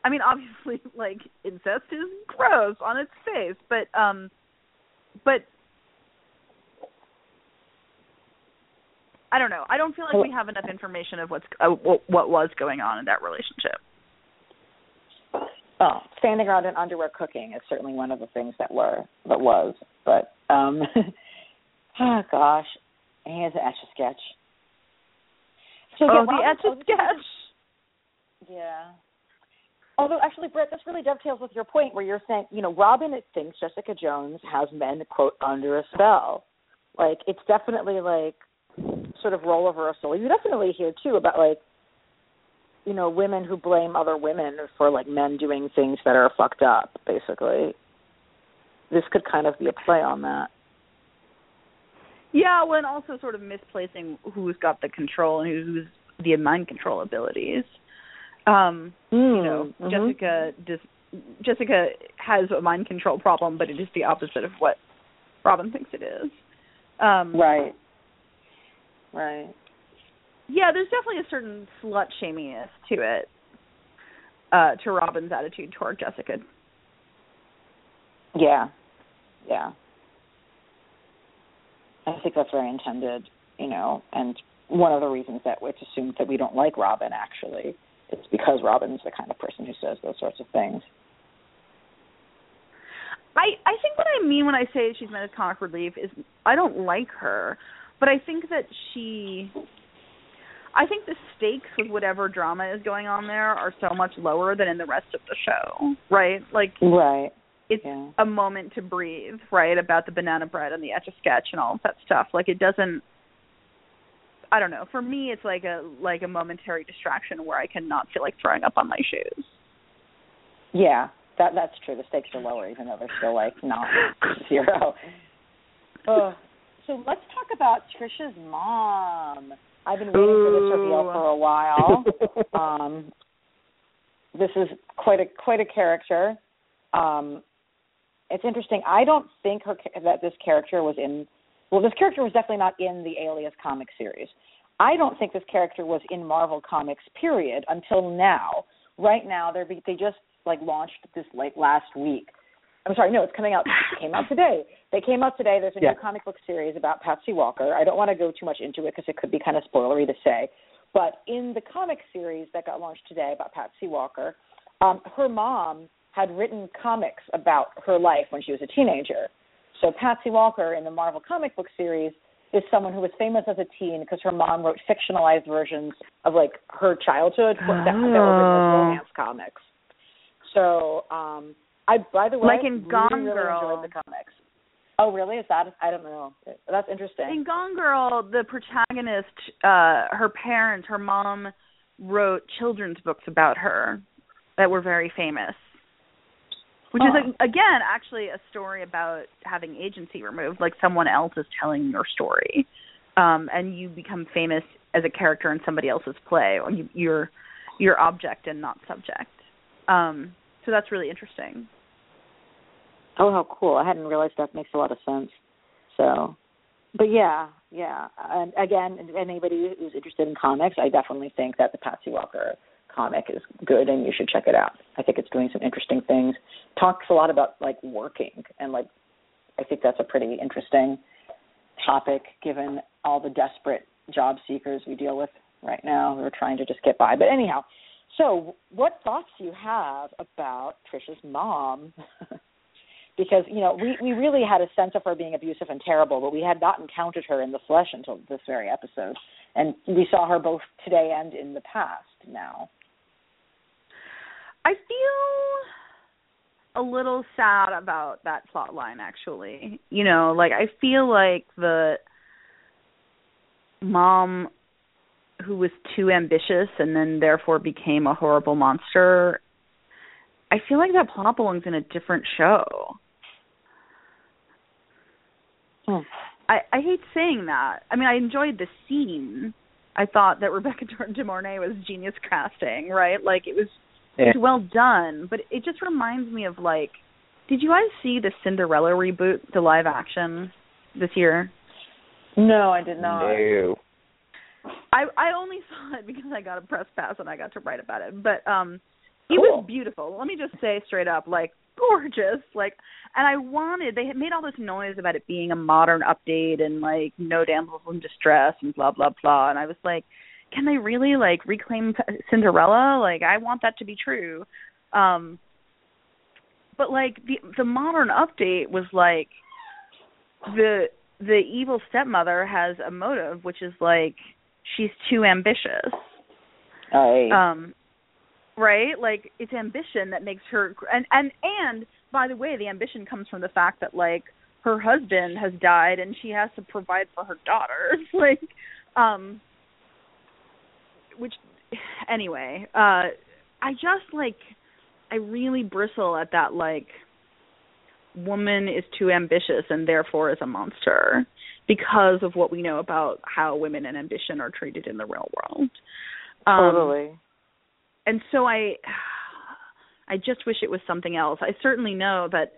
I mean, obviously, like incest is gross on its face, but um, but I don't know. I don't feel like we have enough information of what's uh, what, what was going on in that relationship. Oh, standing around in underwear cooking is certainly one of the things that were that was. But um oh gosh. he has an etch a sketch. So oh, yeah, the etch a sketch. Yeah. Although actually, Brett, this really dovetails with your point where you're saying, you know, Robyn thinks Jessica Jones has men quote under a spell. Like it's definitely like sort of role reversal. You definitely hear too about like you know women who blame other women for like men doing things that are fucked up. Basically, this could kind of be a play on that. Yeah, well, and also sort of misplacing who's got the control and who's the mind control abilities. Um, you know, Mhm. Jessica just Jessica has a mind control problem, but it is the opposite of what Robyn thinks it is. Um, Right. Right. Yeah, there's definitely a certain slut shaminess to it, uh, to Robyn's attitude toward Jessica. Yeah. Yeah. I think that's very intended, you know, and one of the reasons that it's assumed that we don't like Robyn actually it's because Robyn's the kind of person who says those sorts of things. I I think what I mean when I say she's meant as comic relief is I don't like her, but I think that she I think the stakes with whatever drama is going on there are so much lower than in the rest of the show, right? Like Right. it's Yeah. a moment to breathe, right? About the banana bread and the etch a sketch and all of that stuff. Like it doesn't I don't know. For me it's like a like a momentary distraction where I can not feel like throwing up on my shoes. Yeah. That that's true. The stakes are lower even though they're still like not zero. Oh. So let's talk about Trisha's mom. I've been waiting for this reveal for a while. um, this is quite a quite a character. Um, it's interesting. I don't think her that this character was in. Well, this character was definitely not in the Alias comic series. I don't think this character was in Marvel Comics. Period. Until now. Right now, they're they just like launched this like last week. I'm sorry, no, it's coming out. It came out today. They came out today. There's a Yeah. new comic book series about Patsy Walker. I don't want to go too much into it because it could be kind of spoilery to say. But in the comic series that got launched today about Patsy Walker, um, her mom had written comics about her life when she was a teenager. So Patsy Walker in the Marvel comic book series is someone who was famous as a teen because her mom wrote fictionalized versions of like her childhood that, that were written as Oh. romance comics. So, um, I by the way, like in Gone really, really Girl. enjoyed the comics. Oh, really? Is that? I don't know. That's interesting. In Gone Girl, the protagonist, uh, her parents, her mom wrote children's books about her that were very famous. Which is again actually a story about having agency removed, like someone else is telling your story, um, and you become famous as a character in somebody else's play. Or you, you're you're object and not subject. Um, so that's really interesting. Oh, how cool! I hadn't realized that makes a lot of sense. So, but yeah, yeah. And again, anybody who's interested in comics, I definitely think that the Patsy Walker comic is good, and you should check it out. I think it's doing some interesting things. Talks a lot about like working, and like I think that's a pretty interesting topic given all the desperate job seekers we deal with right now who are trying to just get by. But anyhow, so what thoughts do you have about Trisha's mom? because you know we we really had a sense of her being abusive and terrible, but we had not encountered her in the flesh until this very episode, and we saw her both today and in the past. Now, I feel a little sad about that plot line actually. You know, like I feel like the mom who was too ambitious and then therefore became a horrible monster. I feel like that plot belongs in a different show. Hmm. I I hate saying that. I mean, I enjoyed the scene. I thought that Rebecca De Mornay was genius casting, right? Like it was Yeah. it's well done, but it just reminds me of like did you guys see the Cinderella reboot, the live action this year? no, I did not. No. I I only saw it because I got a press pass and I got to write about it. But um it Cool. was beautiful. Let me just say straight up, like gorgeous. Like and I wanted they had made all this noise about it being a modern update and like no damsels in distress and blah blah blah and I was like, can they really like reclaim Cinderella? Like I want that to be true. Um but like the the modern update was like the the evil stepmother has a motive which is like she's too ambitious I um right? Like it's ambition that makes her and and and by the way the ambition comes from the fact that like her husband has died and she has to provide for her daughters like um which anyway uh i just like i really bristle at that like woman is too ambitious and therefore is a monster because of what we know about how women and ambition are treated in the real world. Um, totally. And so i i just wish it was something else. I certainly know that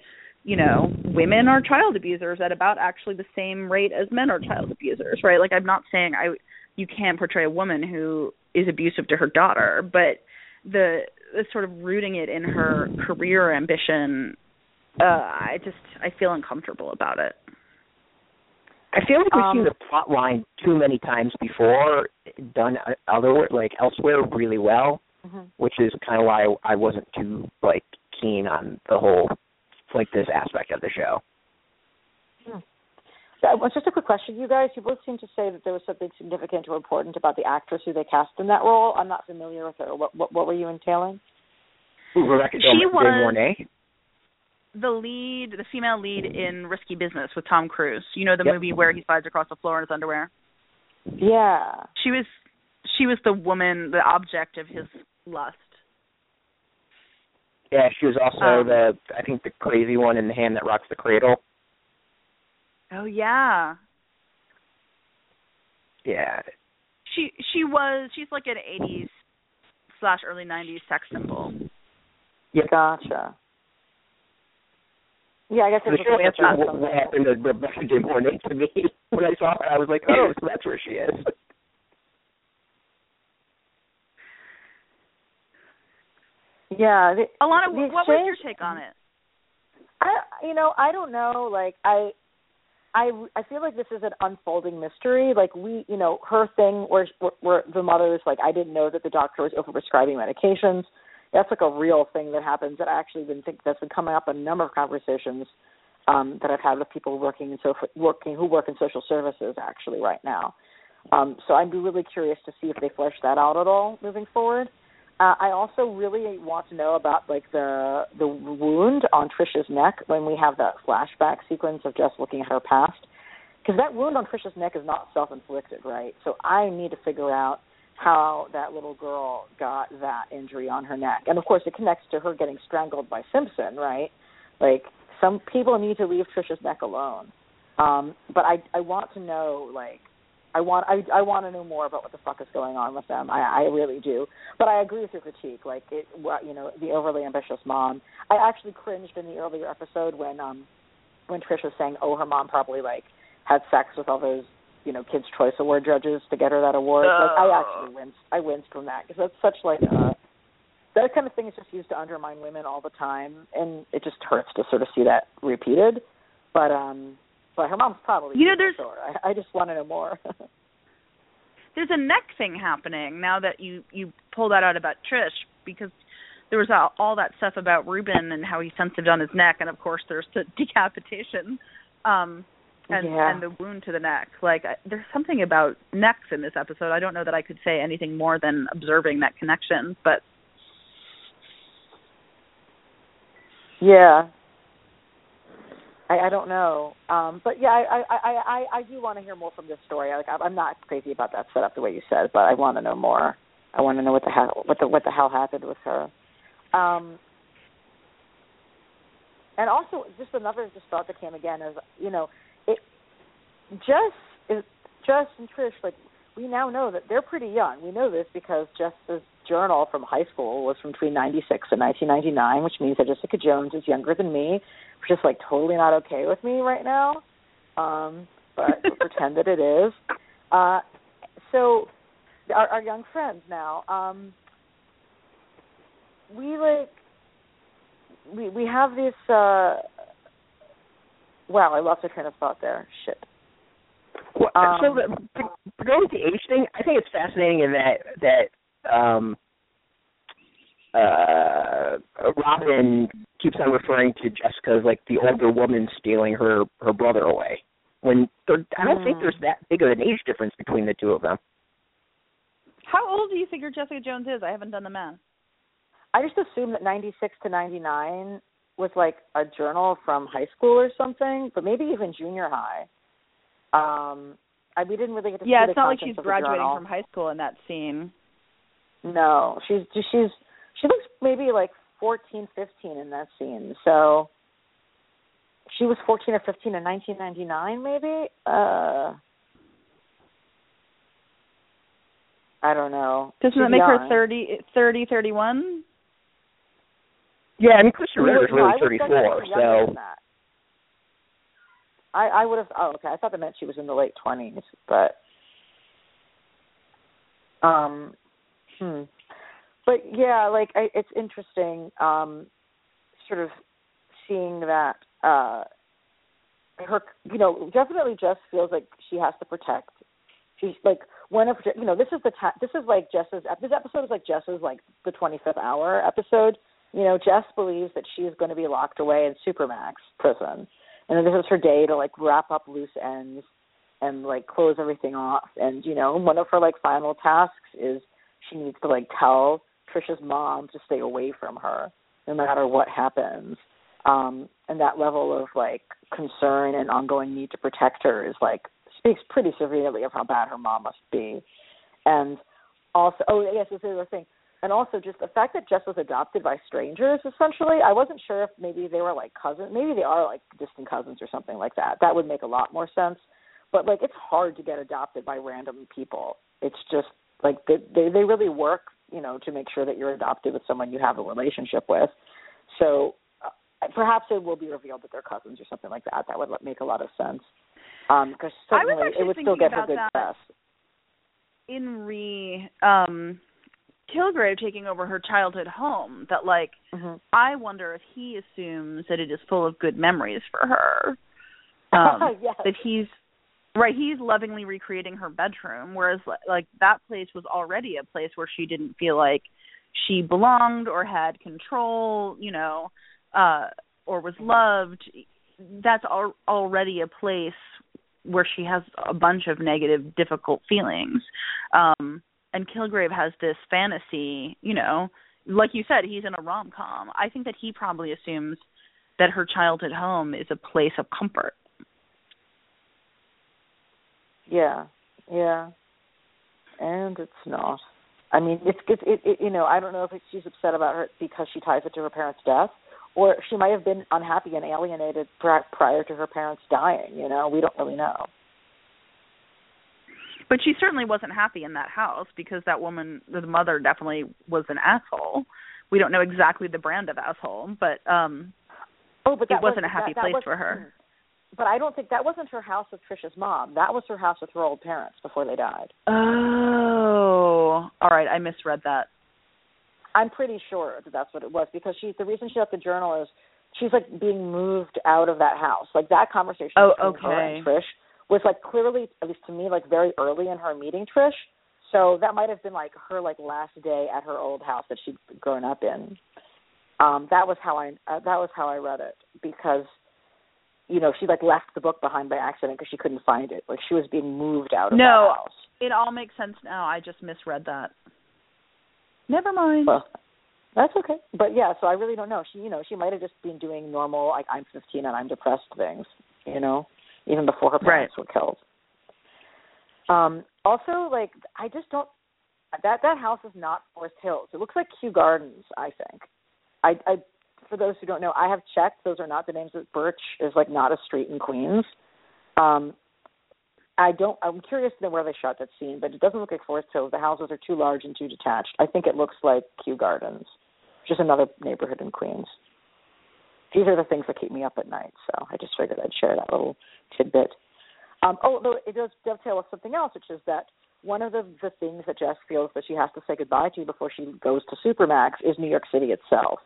you know women are child abusers at about actually the same rate as men are child abusers right? Like i'm not saying i you can't portray a woman who is abusive to her daughter but the, the sort of rooting it in her career ambition uh i just i feel uncomfortable about it. I feel like we've Um, seen the plot line too many times before, done other like elsewhere really well, Mhm. which is kind of why I wasn't too like keen on the whole like this aspect of the show. So, uh, just a quick question, you guys. You both seem to say that there was something significant or important about the actress who they cast in that role. I'm not familiar with her. What what, what were you entailing? Ooh, Rebecca She De was- Mornay. the lead the female lead in risky business with tom cruise you know the Yep. movie where he slides across the floor in his underwear Yeah. she was she was the woman the object of his lust Yeah, she was also Um, the I think the crazy one in the hand that rocks the cradle. oh yeah Yeah, she she was she's like an 80s slash early 90s sex symbol Yeah. Gotcha. Yeah, I guess So it the show was answers what, what happened to Rebecca De Mornay to me when I saw her. I was like, oh, so that's where she is. Yeah. The, Elana the what was your take on it? I you know I don't know like I I I feel like this is an unfolding mystery. Like we you know her thing where where, where the mother is like I didn't know that the doctor was overprescribing medications. That's like a real thing that happens. That I actually been think that's been coming up in a number of conversations um that I've had with people working in so working who work in social services actually right now. Um so I'd be really curious to see if they flesh that out at all moving forward Uh, I also really want to know about like the the wound on Trisha's neck when we have that flashback sequence of just looking at her past, because that wound on Trisha's neck is not self-inflicted, right? So I need to figure out how that little girl got that injury on her neck, and of course it connects to her getting strangled by Simpson, right? Like some people need to leave Trisha's neck alone, um, but I I want to know like I want I I want to know more about what the fuck is going on with them. I I really do. But I agree with your critique. Like it, what you know, the overly ambitious mom. I actually cringed in the earlier episode when um when Trish was saying, "Oh, her mom probably like had sex with all those you know Kids Choice Award judges to get her that award." Uh. Like I actually winced. I winced from that because that's such like a that kind of thing is just used to undermine women all the time, and it just hurts to sort of see that repeated. But um but her mom's probably You know, there's- sure. I, I just want to know more. there's a neck thing happening now that you you pull that out about Trish because there was all, all that stuff about Ruben and how he's sensitive on his neck, and of course there's the decapitation um, and Yeah. and the wound to the neck. Like I, there's something about necks in this episode. I don't know that I could say anything more than observing that connection, but Yeah. I, I don't know, um, but yeah, I I I I, I do want to hear more from this story. Like I'm not crazy about that setup the way you said, but I want to know more. I want to know what the hell what the what the hell happened with her. Um, and also, just another just thought that came again is you know, it Jess is Jess and Trish like we now know that they're pretty young. We know this because Jess's journal from high school was from between 96 and 1999, which means that Jessica Jones is younger than me, which is like totally not okay with me right now. Um, but we'll pretend that it is. Uh, so our, our young friends now, um, we like we we have this. Uh, wow, I lost a train of thought there. Shit. Well, Um, so the, to, to go with the age thing, I think it's fascinating in that that um, uh, Robyn keeps on referring to Jessica as like the older woman stealing her her brother away. When there, I don't think Mm. there's that big of an age difference between the two of them. how old do you figure Jessica Jones is? I haven't done the math. I just assumed that 96 to 99 was like a journal from high school or something, but maybe even junior high. Um, I we didn't really get to Yeah, see it's not like she's graduating from high school in that scene. No, she's she's she looks maybe like fourteen, fifteen in that scene. So she was 14 or 15 in 1999, maybe. Uh, I don't know. Doesn't She's that make her young. thirty, thirty, thirty-one? Yeah, I mean Krysten Ritter is really I would've thirty said four, she was younger so. I I would have. Oh, okay. I thought that meant she was in the late twenties, but um, hmm. But yeah, like I, it's interesting, um, sort of seeing that uh, her, you know, definitely Jess feels like she has to protect. She's like one of you know this is the ta- this is like Jess's this episode is like Jess's like the twenty fifth hour episode. You know, Jess believes that she is going to be locked away in Supermax prison, and this is her day to like wrap up loose ends and like close everything off. And you know, one of her like final tasks is she needs to like tell Trisha's mom to stay away from her no matter what happens. Um, and that level of like concern and ongoing need to protect her is like speaks pretty severely of how bad her mom must be. And also, oh yes, this is the thing. And also just the fact that Jess was adopted by strangers, essentially. I wasn't sure if maybe they were like cousins. Maybe they are like distant cousins or something like that. That would make a lot more sense. But like, it's hard to get adopted by random people. It's just like they they, they really work, you know, to make sure that you're adopted with someone you have a relationship with. So uh, perhaps it will be revealed that they're cousins or something like that. That would make a lot of sense. Um, because certainly it would still get her good press. In re um Kilgrave taking over her childhood home, that like hmm I wonder if he assumes that it is full of good memories for her. Um, yes. that he's right he's lovingly recreating her bedroom whereas like that place was already a place where she didn't feel like she belonged or had control you know uh or was loved that's al- already a place where she has a bunch of negative difficult feelings um and Kilgrave has this fantasy, you know, like you said, he's in a rom com. I think that he probably assumes that her childhood home is a place of comfort. Yeah, yeah, and it's not. I mean, it's it's it, it you know I don't know if it's, she's upset about her because she ties it to her parents' death, or she might have been unhappy and alienated prior to her parents dying. You know, we don't really know. But she certainly wasn't happy in that house because that woman, the mother, definitely was an asshole. We don't know exactly the brand of asshole, but um oh, but it wasn't was, a happy that, that place was, for her. But I don't think that wasn't her house with Trisha's mom. That was her house with her old parents before they died. Oh, all right. I misread that. I'm pretty sure that that's what it was because she. The reason she left the journal is she's like being moved out of that house. Like that conversation oh, between okay. her and Trish was like clearly, at least to me, like very early in her meeting Trish. So that might have been like her like last day at her old house that she'd grown up in. Um, that was how I uh, that was how I read it because you know she like left the book behind by accident because she couldn't find it. Like she was being moved out of no, house. it all makes sense now. I just misread that. Never mind. Well, that's okay. But yeah, so I really don't know. She, you know, she might have just been doing normal like I'm 15 and I'm depressed things, you know, even before her parents right. were killed. Um also like I just don't that that house is not Forest Hills. It looks like Kew Gardens, I think. I I for those who don't know, I have checked those are not the names of Birch is like not a street in Queens. Um I don't. I'm curious to know where they shot that scene, but it doesn't look like Forest Hills. The houses are too large and too detached. I think it looks like Kew Gardens, is another neighborhood in Queens. These are the things that keep me up at night, so I just figured I'd share that little tidbit. Um, oh, it does dovetail with something else, which is that one of the the things that Jess feels that she has to say goodbye to before she goes to Supermax is New York City itself.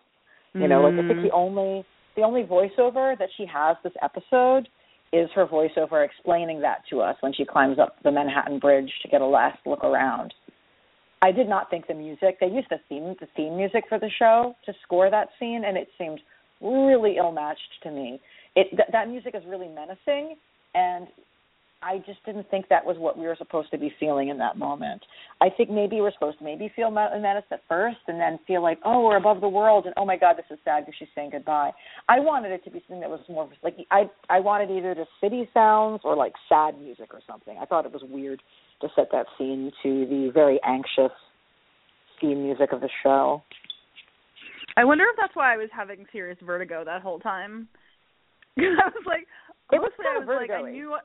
You know, like I think mm. the only the only voiceover that she has this episode is her voiceover explaining that to us when she climbs up the Manhattan Bridge to get a last look around. I did not think the music they used the theme the theme music for the show to score that scene, and it seemed really ill matched to me. It th- that music is really menacing, and I just didn't think that was what we were supposed to be feeling in that moment. I think maybe we're supposed to maybe feel menace at first, and then feel like, oh, we're above the world, and oh my God, this is sad because she's saying goodbye. I wanted it to be something that was more like I I wanted either the city sounds or like sad music or something. I thought it was weird to set that scene to the very anxious theme music of the show. I wonder if that's why I was having serious vertigo that whole time. I was like, it was mostly I was like, I knew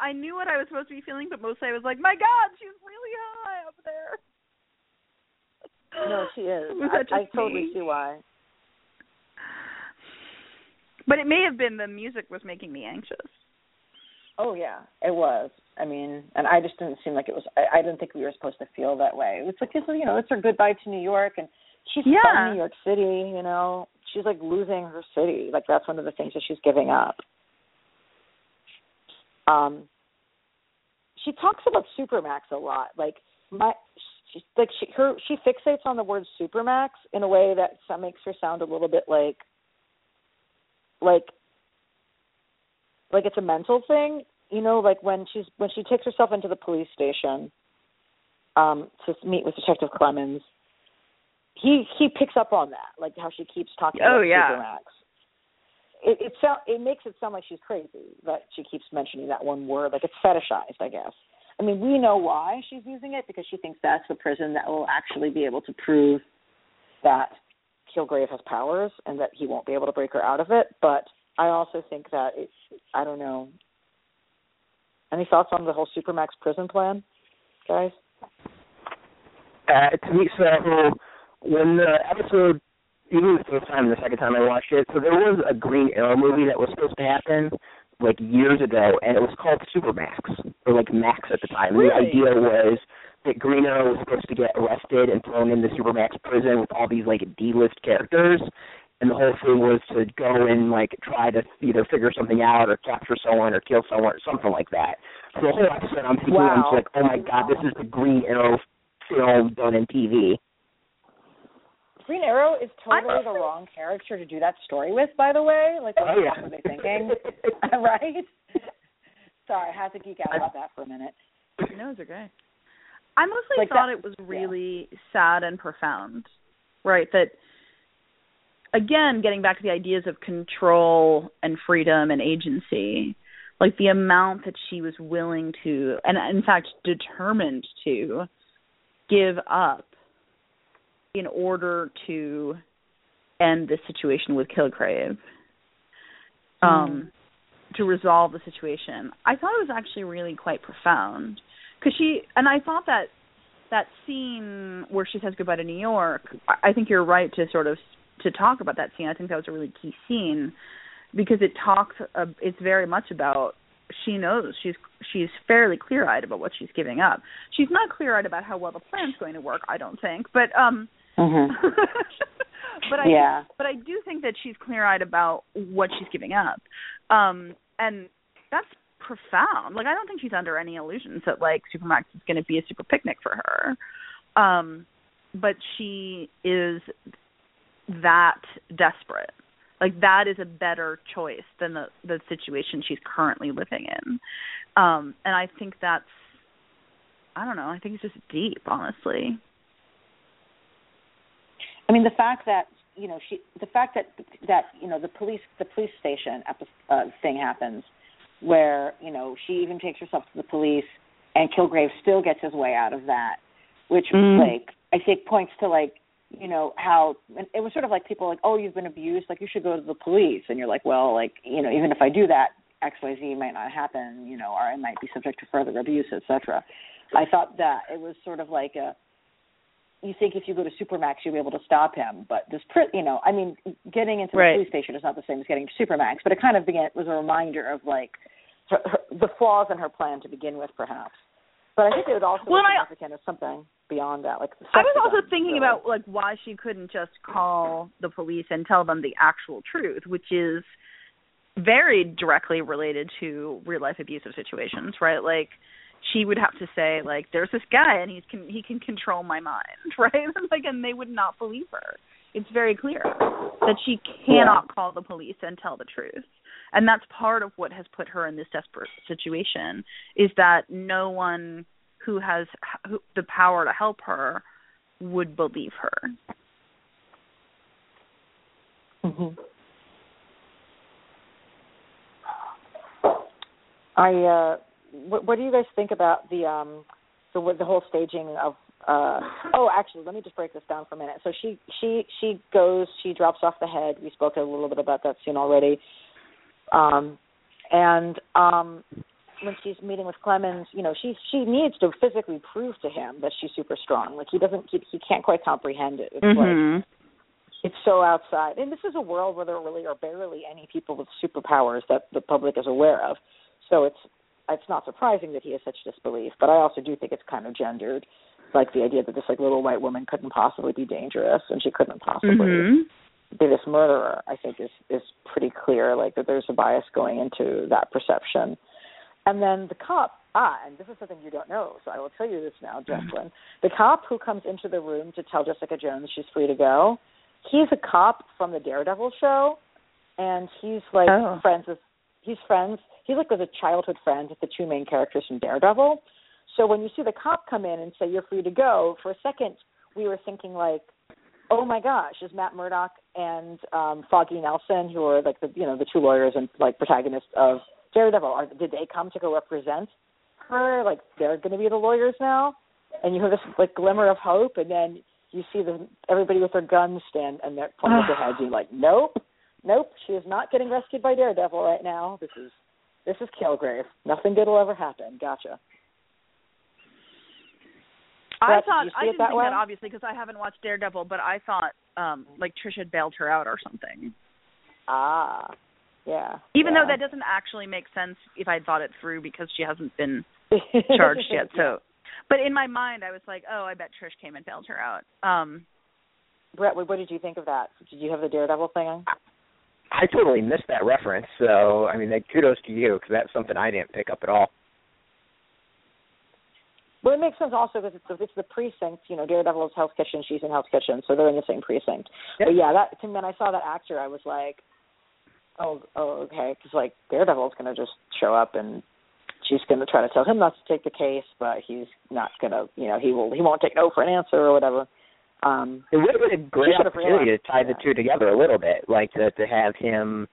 I knew what I was supposed to be feeling, but mostly I was like, my God, she's really high up there. No, she is. I, I totally see why. But it may have been the music was making me anxious. Oh yeah, it was. I mean, and I just didn't seem like it was. I, I didn't think we were supposed to feel that way. It's like this, you know, it's her goodbye to New York, and she's yeah. from New York City. You know, she's like losing her city. Like that's one of the things that she's giving up. Um, she talks about supermax a lot. Like my, she, like she her she fixates on the word supermax in a way that some makes her sound a little bit like, like, like it's a mental thing. You know, like when she's when she takes herself into the police station, um, to meet with Detective Clemons. He he picks up on that, like how she keeps talking oh, about yeah. supermax it it sound it makes it sound like she's crazy that she keeps mentioning that one word. Like it's fetishized i guess. I mean we know why she's using it because she thinks that's the prison that will actually be able to prove that kilgrave has powers and that he won't be able to break her out of it. But i also think that it's i don't know. Any thoughts on the whole supermax prison plan guys? Uh to me so when the episode even the first time and the second time I watched it, so there was a Green Arrow movie that was supposed to happen like years ago, and it was called Supermax or like Max at the time. Really? The idea was that Green Arrow was supposed to get arrested and thrown in the Supermax prison with all these like D-list characters, and the whole thing was to go and like try to either figure something out or capture someone or kill someone or something like that. So the whole episode, I'm thinking, Wow. I'm just like, oh my god, this is the Green Arrow film done in TV. Green Arrow is totally I'm the wrong character to do that story with, by the way. Like, what Oh, the yeah. fuck were they thinking? right? Sorry, I had to geek out about that for a minute. No, it's okay. I mostly like thought that- it was really sad and profound. Right, that again getting back to the ideas of control and freedom and agency, like the amount that she was willing to and in fact determined to give up in order to end the situation with Kilgrave. Um to resolve the situation. I thought it was actually really quite profound because she and I thought that that scene where she says goodbye to New York. I I think you're right to sort of to talk about that scene. I think that was a really key scene because it talks. Uh, it's very much about she knows she's she's fairly clear eyed about what she's giving up. She's not clear eyed about how well the plan's going to work. I don't think, but um. Mhm. but I Yeah. but I do think that she's clear eyed about what she's giving up. Um and that's profound. Like I don't think she's under any illusions that like Supermax is gonna be a super picnic for her. Um but she is that desperate. Like that is a better choice than the the situation she's currently living in. Um and I think that's I don't know, I think it's just deep, honestly. I mean, the fact that you know she, the fact that that you know the police the police station uh, thing happens, where you know she even takes herself to the police, and Kilgrave still gets his way out of that, which Mm. like I think points to like you know how and it was sort of like people like oh you've been abused like you should go to the police and you're like well like you know even if I do that X Y Z might not happen you know or I might be subject to further abuse etc. I thought that it was sort of like a you think if you go to Supermax you'll be able to stop him, but this, you know, I mean, getting into Right. the police station is not the same as getting to Supermax, but it kind of began was a reminder of like her, her, the flaws in her plan to begin with, perhaps. But I think it would also Well, be I- significant as something beyond that, like. I was also thinking really. about like why she couldn't just call the police and tell them the actual truth, which is very directly related to real life abusive situations, right? Like she would have to say like there's this guy and he's can he can control my mind, right? like and they would not believe her. It's very clear that she cannot call the police and tell the truth. And that's part of what has put her in this desperate situation is that no one who has who, the power to help her would believe her. Mhm. I uh what, what do you guys think about the um the the whole staging of uh oh actually let me just break this down for a minute. So she she she goes she drops off the head. We spoke a little bit about that scene already. Um and um when she's meeting with Clemons, you know, she she needs to physically prove to him that she's super strong. Like he doesn't he, he can't quite comprehend it. It's like Mhm. it's so outside. And this is a world where there really are barely any people with superpowers that the public is aware of. So it's it's not surprising that he has such disbelief. But I also do think it's kind of gendered, like the idea that this like little white woman couldn't possibly be dangerous and she couldn't possibly Mhm. be this murderer. I think is is pretty clear. Like that there's a bias going into that perception. And then the cop. Ah, and this is something you don't know, so I will tell you this now, Jaclyn. The cop who comes into the room to tell Jessica Jones she's free to go, he's a cop from the Daredevil show, and he's like Oh. friends with he's friends. He's like with a childhood friend with the two main characters from Daredevil. So when you see the cop come in and say you're free to go, for a second we were thinking like, oh my gosh, is Matt Murdock and um Foggy Nelson, who are like the you know the two lawyers and like protagonists of Daredevil, are did they come to go represent her? Like they're going to be the lawyers now, and you have this like glimmer of hope, and then you see them everybody with their guns stand and they're pointing at their heads, and you're like, nope, nope, she is not getting rescued by Daredevil right now. This is this is Kilgrave. Nothing good will ever happen. Gotcha. I thought I didn't that think way? that obviously because I haven't watched Daredevil, but I thought um like Trish had bailed her out or something. Ah, yeah. Even yeah. though that doesn't actually make sense if I thought it through because she hasn't been charged yet. So, but in my mind, I was like, oh, I bet Trish came and bailed her out. Um, Brett, what, what did you think of that? Did you have the Daredevil thing? I totally missed that reference. So I mean, like, kudos to you because that's something I didn't pick up at all. Well, it makes sense also because it's the, it's the precinct. You know, Daredevil is Hell's Kitchen. She's in Hell's Kitchen, so they're in the same precinct. Yeah. But yeah, that when I saw that actor, I was like, oh, oh, okay, because like Daredevil's gonna just show up and she's going to try to tell him not to take the case, but he's not going to, you know, he will he won't take no for an answer or whatever. Um, it would have been a great opportunity to tie the two together a little bit, like to to have him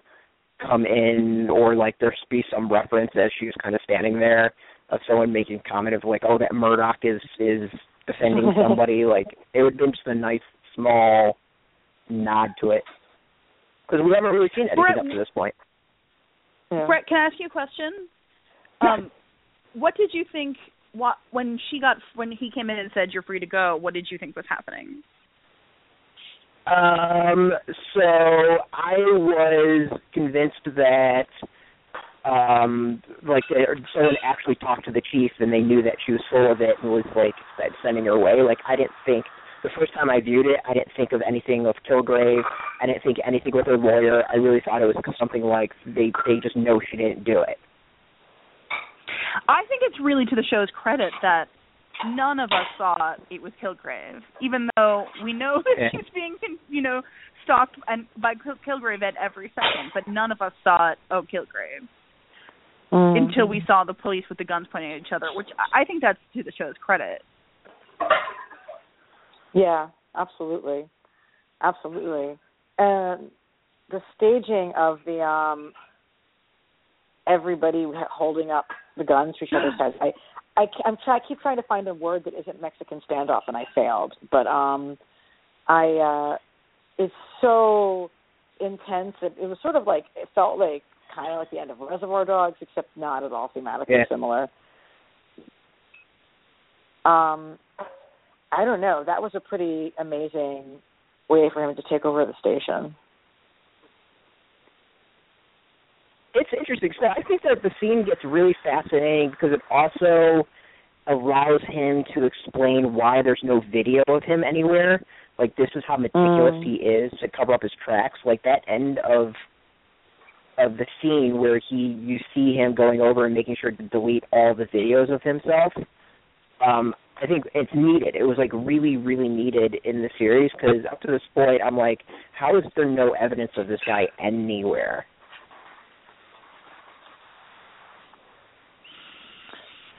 come in, or like there be some reference as she was kind of standing there of someone making comment of like, oh, that Murdock is is defending somebody. like it would have been just a nice small nod to it because we haven't really seen anything Brett, up to this point. yeah. Brett, can I ask you a question? Um, what did you think? What when she got when he came in and said you're free to go? What did you think was happening? Um, so I was convinced that um like someone actually talked to the chief and they knew that she was full of it and was like sending her away. Like I didn't think the first time I viewed it, I didn't think of anything of Kilgrave. I didn't think anything with her lawyer. I really thought it was something like they they just know she didn't do it. I think it's really to the show's credit that none of us thought it was Kilgrave, even though we know that Yeah. she's being, you know, stalked and by Kil- Kilgrave at every second. But none of us thought, oh, Kilgrave, Mm. until we saw the police with the guns pointing at each other, which I I think that's to the show's credit. Yeah, absolutely, absolutely. And the staging of the um everybody holding up the guns to each other's heads. I I, I'm try, I keep trying to find a word that isn't Mexican standoff, and I failed. But um, I uh, it's so intense. It, it was sort of like it felt like kind of like the end of Reservoir Dogs, except not at all thematically Yeah. similar. Um, I don't know. That was a pretty amazing way for him to take over the station. It's interesting. So I think that the scene gets really fascinating because it also allows him to explain why there's no video of him anywhere. Like this is how meticulous Mm. he is to cover up his tracks. Like that end of of the scene where he you see him going over and making sure to delete all the videos of himself. Um, I think it's needed. It was like really, really needed in the series because up to this point, I'm like, how is there no evidence of this guy anywhere?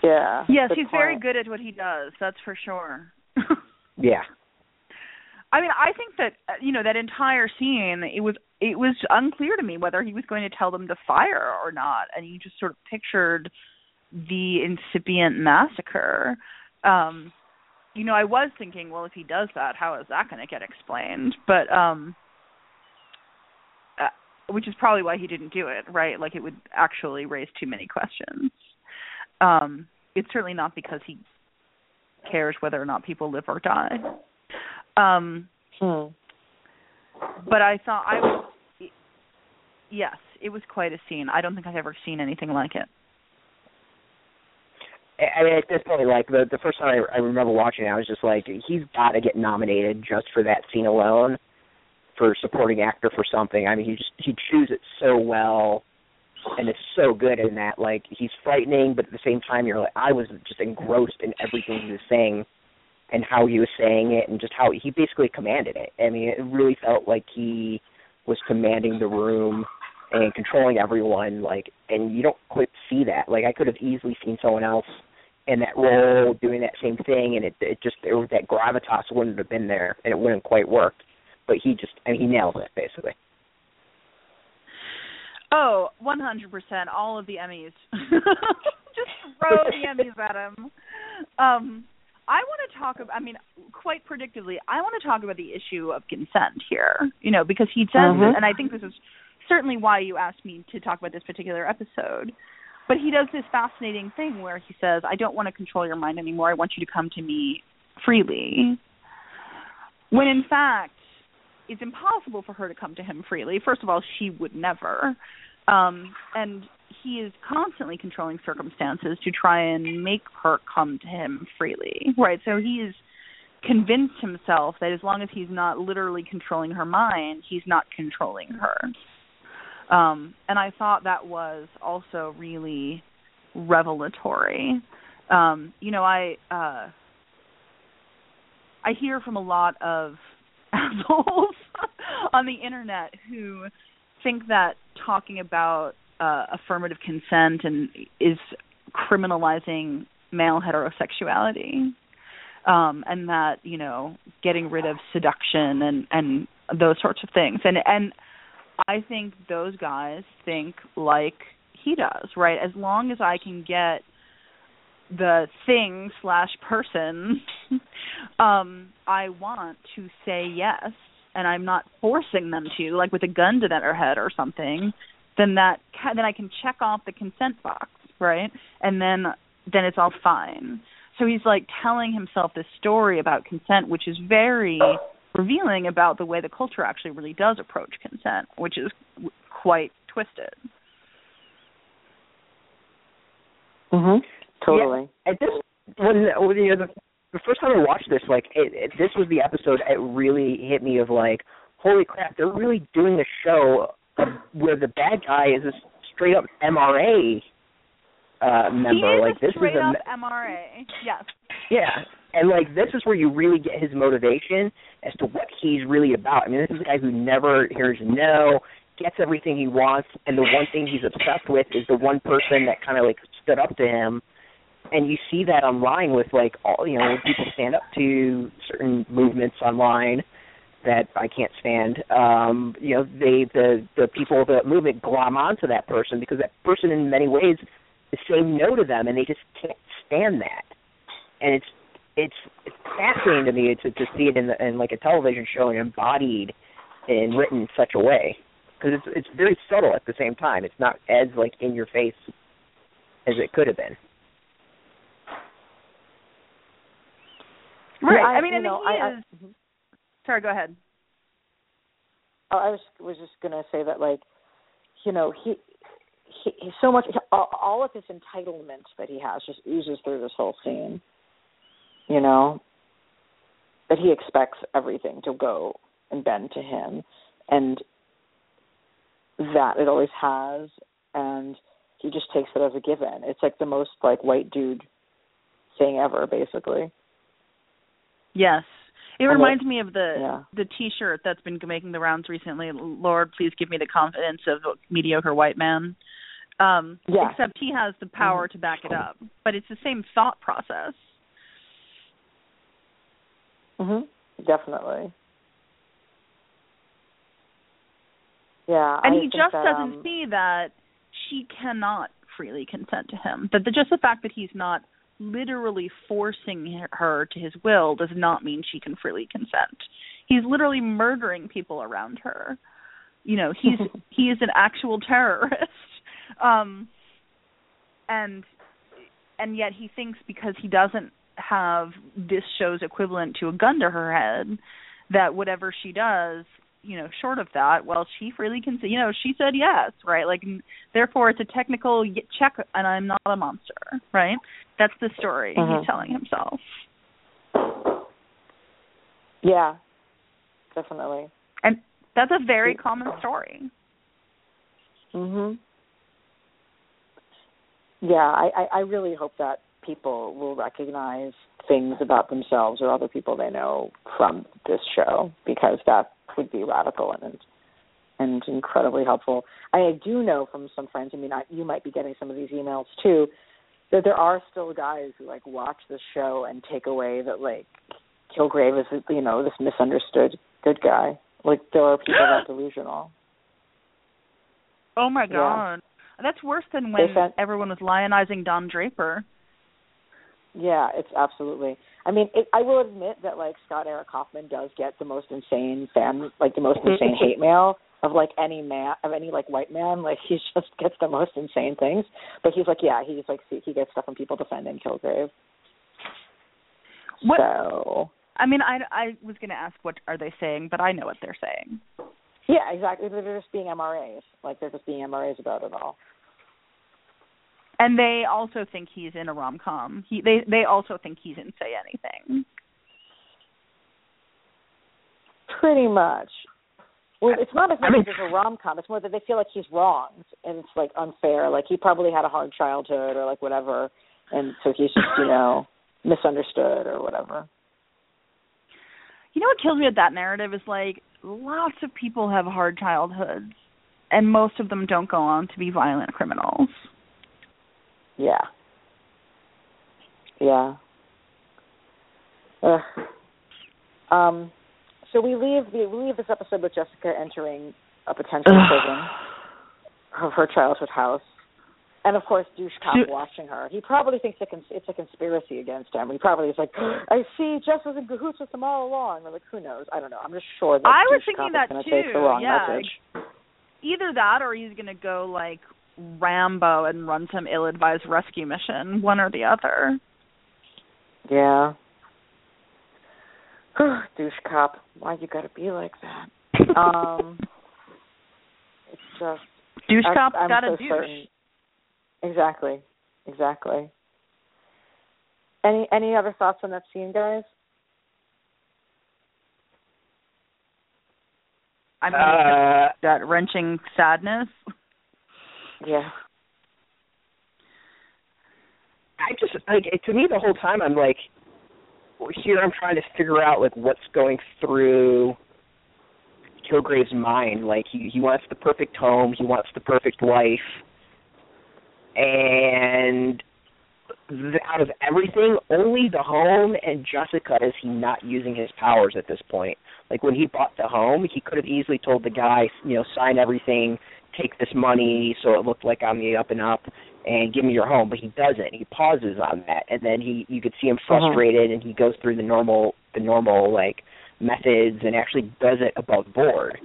Yeah. Yes, he's very good at what he does. That's for sure. Yeah. I mean, I think that uh, you know that entire scene. It was it was unclear to me whether he was going to tell them to fire or not, and you just sort of pictured the incipient massacre. Um, you know, I was thinking, well, if he does that, how is that going to get explained? But um, uh, which is probably why he didn't do it, right? Like it would actually raise too many questions. Um, it's certainly not because he cares whether or not people live or die. Um, Hmm. but I thought I was yes, it was quite a scene. I don't think I've ever seen anything like it. I mean, at this point, like the the first time I, I remember watching it, I was just like, he's got to get nominated just for that scene alone, for supporting actor for something. I mean, he just he chews it so well, and it's so good in that. Like he's frightening, but at the same time, you're like, I was just engrossed in everything he was saying, and how he was saying it, and just how he basically commanded it. I mean, it really felt like he was commanding the room and controlling everyone like and you don't quite see that like i could have easily seen someone else in that role doing that same thing and it it just was that gravitas wouldn't have been there and it wouldn't quite work but he just I mean he nails it basically Oh, one hundred percent. All of the Emmys. Just throw the Emmys at him. Um, I want to talk about. I mean, quite predictably, I want to talk about the issue of consent here. You know, because he says, Mhm. and I think this is certainly why you asked me to talk about this particular episode. But he does this fascinating thing where he says, "I don't want to control your mind anymore. I want you to come to me freely." When in fact, it's impossible for her to come to him freely. First of all, she would never. Um, and he is constantly controlling circumstances to try and make her come to him freely. Right? So he's convinced himself that as long as he's not literally controlling her mind, he's not controlling her. Um, and I thought that was also really revelatory. Um, you know, I uh I hear from a lot of assholes on the internet who think that talking about uh, affirmative consent and is criminalizing male heterosexuality um and that you know getting rid of seduction and and those sorts of things. And and i think those guys think like he does right? As long as i can get the thing slash person um i want to say yes and i'm not forcing them to like with a gun to their head or something then that then i can check off the consent box right? And then then it's all fine. So he's like telling himself this story about consent which is very revealing about the way the culture actually really does approach consent which is quite twisted. Mhm totally yeah, at this when, when you know the, the first time i watched this like it, it, this was the episode it really hit me of like holy crap they're really doing a show where the bad guy is a straight up mra uh member. He is like a this straight is a up MRA. Yes. yeah, and like this is where you really get his motivation as to what he's really about. I mean, this is a guy who never hears no, gets everything he wants, and the one thing he's obsessed with is the one person that kind of like stood up to him. And you see that online with like all you know people stand up to certain movements online that I can't stand. Um, you know, they the the people of the movement glom onto that person because that person in many ways is saying no to them, and they just can't stand that. And it's it's it's fascinating to me to to see it in the, in like a television show and embodied and written in such a way because it's it's very subtle at the same time. It's not as like in your face as it could have been. Right. Yeah, I- I, mean, you and know, he I- I- is. Mm-hmm. Sorry, go ahead. Oh, I was was just gonna say that like, you know, he he he's so much all, all of his entitlement that he has just oozes through this whole scene. You know, that he expects everything to go and bend to him, and that it always has, and he just takes it as a given. It's like the most like white dude thing ever, basically. Yes. It reminds me of the Yeah. the T-shirt that's been making the rounds recently. Lord, please give me the confidence of a mediocre white man. Um, Yeah. Except he has the power to back it up, but it's the same thought process. Mhm. Definitely. Yeah. and I he just that, doesn't um, see that she cannot freely consent to him. That the, just the fact that he's not literally forcing her to his will does not mean she can freely consent. He's literally murdering people around her. You know, he's he is an actual terrorist. Um and and yet he thinks because he doesn't have this show's equivalent to a gun to her head that whatever she does you know short of that well she freely can say you know she said yes right like n- therefore it's a technical y- check and i'm not a monster right that's the story Mhm. he's telling himself Yeah. Definitely. and that's a very common story Mhm. Yeah, I, I I really hope that people will recognize things about themselves or other people they know from this show because that would be radical and and incredibly helpful. I do know from some friends. I mean, I, you might be getting some of these emails too. That there are still guys who like watch the show and take away that like Kilgrave is you know this misunderstood good guy. Like there are people that delusional. oh my Yeah. god that's worse than when sent- everyone was lionizing don draper Yeah, it's absolutely. I mean, it, I will admit that like Scott Eric Hoffman does get the most insane fan, like the most insane hate mail of like any man, of any like white man. Like he just gets the most insane things. But he's like, yeah, he's like he gets stuff from people defending Kilgrave. what So i mean i i was going to ask what are they saying but i know what they're saying yeah, exactly. They're just being MRAs. Like they're just being MRAs about it all. And they also think he's in a rom com. He they they also think he's in Say Anything. Pretty much. Well, it's not as much I mean- as a rom com. It's more that they feel like he's wronged and it's like unfair. Like he probably had a hard childhood or like whatever, and so he's just you know misunderstood or whatever. You know what kills me with that narrative is like lots of people have hard childhoods, and most of them don't go on to be violent criminals. Yeah. Yeah. Ugh. Um, so we leave we leave this episode with Jessica entering a potential prison of her childhood house, and of course, douche cop watching her. He probably thinks it's a conspiracy against him. He probably is like, I see, Jess was in cahoots with them all along. Or like, who knows? I don't know. I'm just sure that I was thinking that too. going to take the wrong yeah. message. Either that, or he's going to go like Rambo and run some ill-advised rescue mission. One or the other. Yeah. douche cop. Why you got to be like that? Um. it's just douche I, cop's I'm got so a douche. certain. Exactly. Exactly. Any any other thoughts on that scene, guys? I mean, Uh, that wrenching sadness. Yeah. I just like to me the whole time I'm like here I'm trying to figure out like what's going through Kilgrave's mind. Like he he wants the perfect home, he wants the perfect life, and out of everything, only the home and Jessica is he not using his powers at this point. Like when he bought the home, he could have easily told the guy, you know, sign everything, take this money so it looked like I'm the up and up and give me your home, but he doesn't. He pauses on that and then he you could see him uh-huh. frustrated and he goes through the normal the normal like methods and actually does it above board.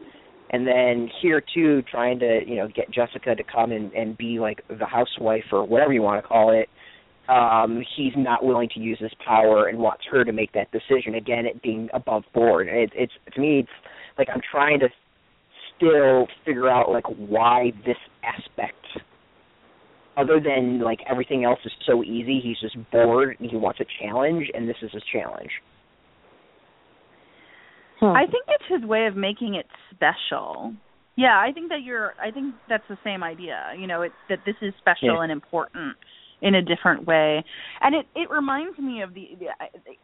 And then here too, trying to, you know, get Jessica to come and, and be like the housewife or whatever you want to call it, um, he's not willing to use his power and wants her to make that decision. Again, it being above board. It, it's to me, it's like I'm trying to still figure out like why this aspect, other than like everything else is so easy. He's just bored and he wants a challenge, and this is his challenge. I think it's his way of making it special. Yeah, I think that you're. I think that's the same idea. You know, it, that this is special Yeah. and important in a different way, and it it reminds me of the, the.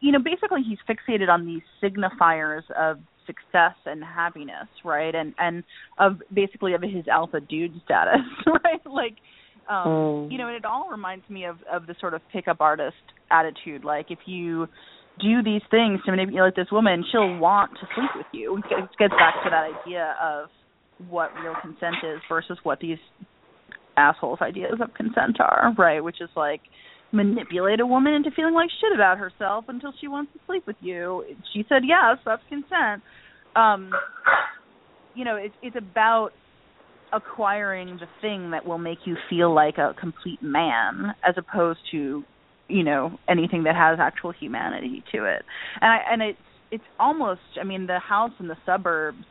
You know, basically he's fixated on these signifiers of success and happiness, right? And and of basically of his alpha dude status, right? Like, um, Mm. you know, and it all reminds me of of the sort of pickup artist attitude. Like, if you do these things to manipulate this woman, she'll want to sleep with you. It gets- gets back to that idea of what real consent is versus what these assholes' ideas of consent are, right? Which is like manipulate a woman into feeling like shit about herself until she wants to sleep with you. She said yes, that's consent. Um you know, it's it's about acquiring the thing that will make you feel like a complete man as opposed to you know anything that has actual humanity to it and I, and it's it's almost i mean the house in the suburbs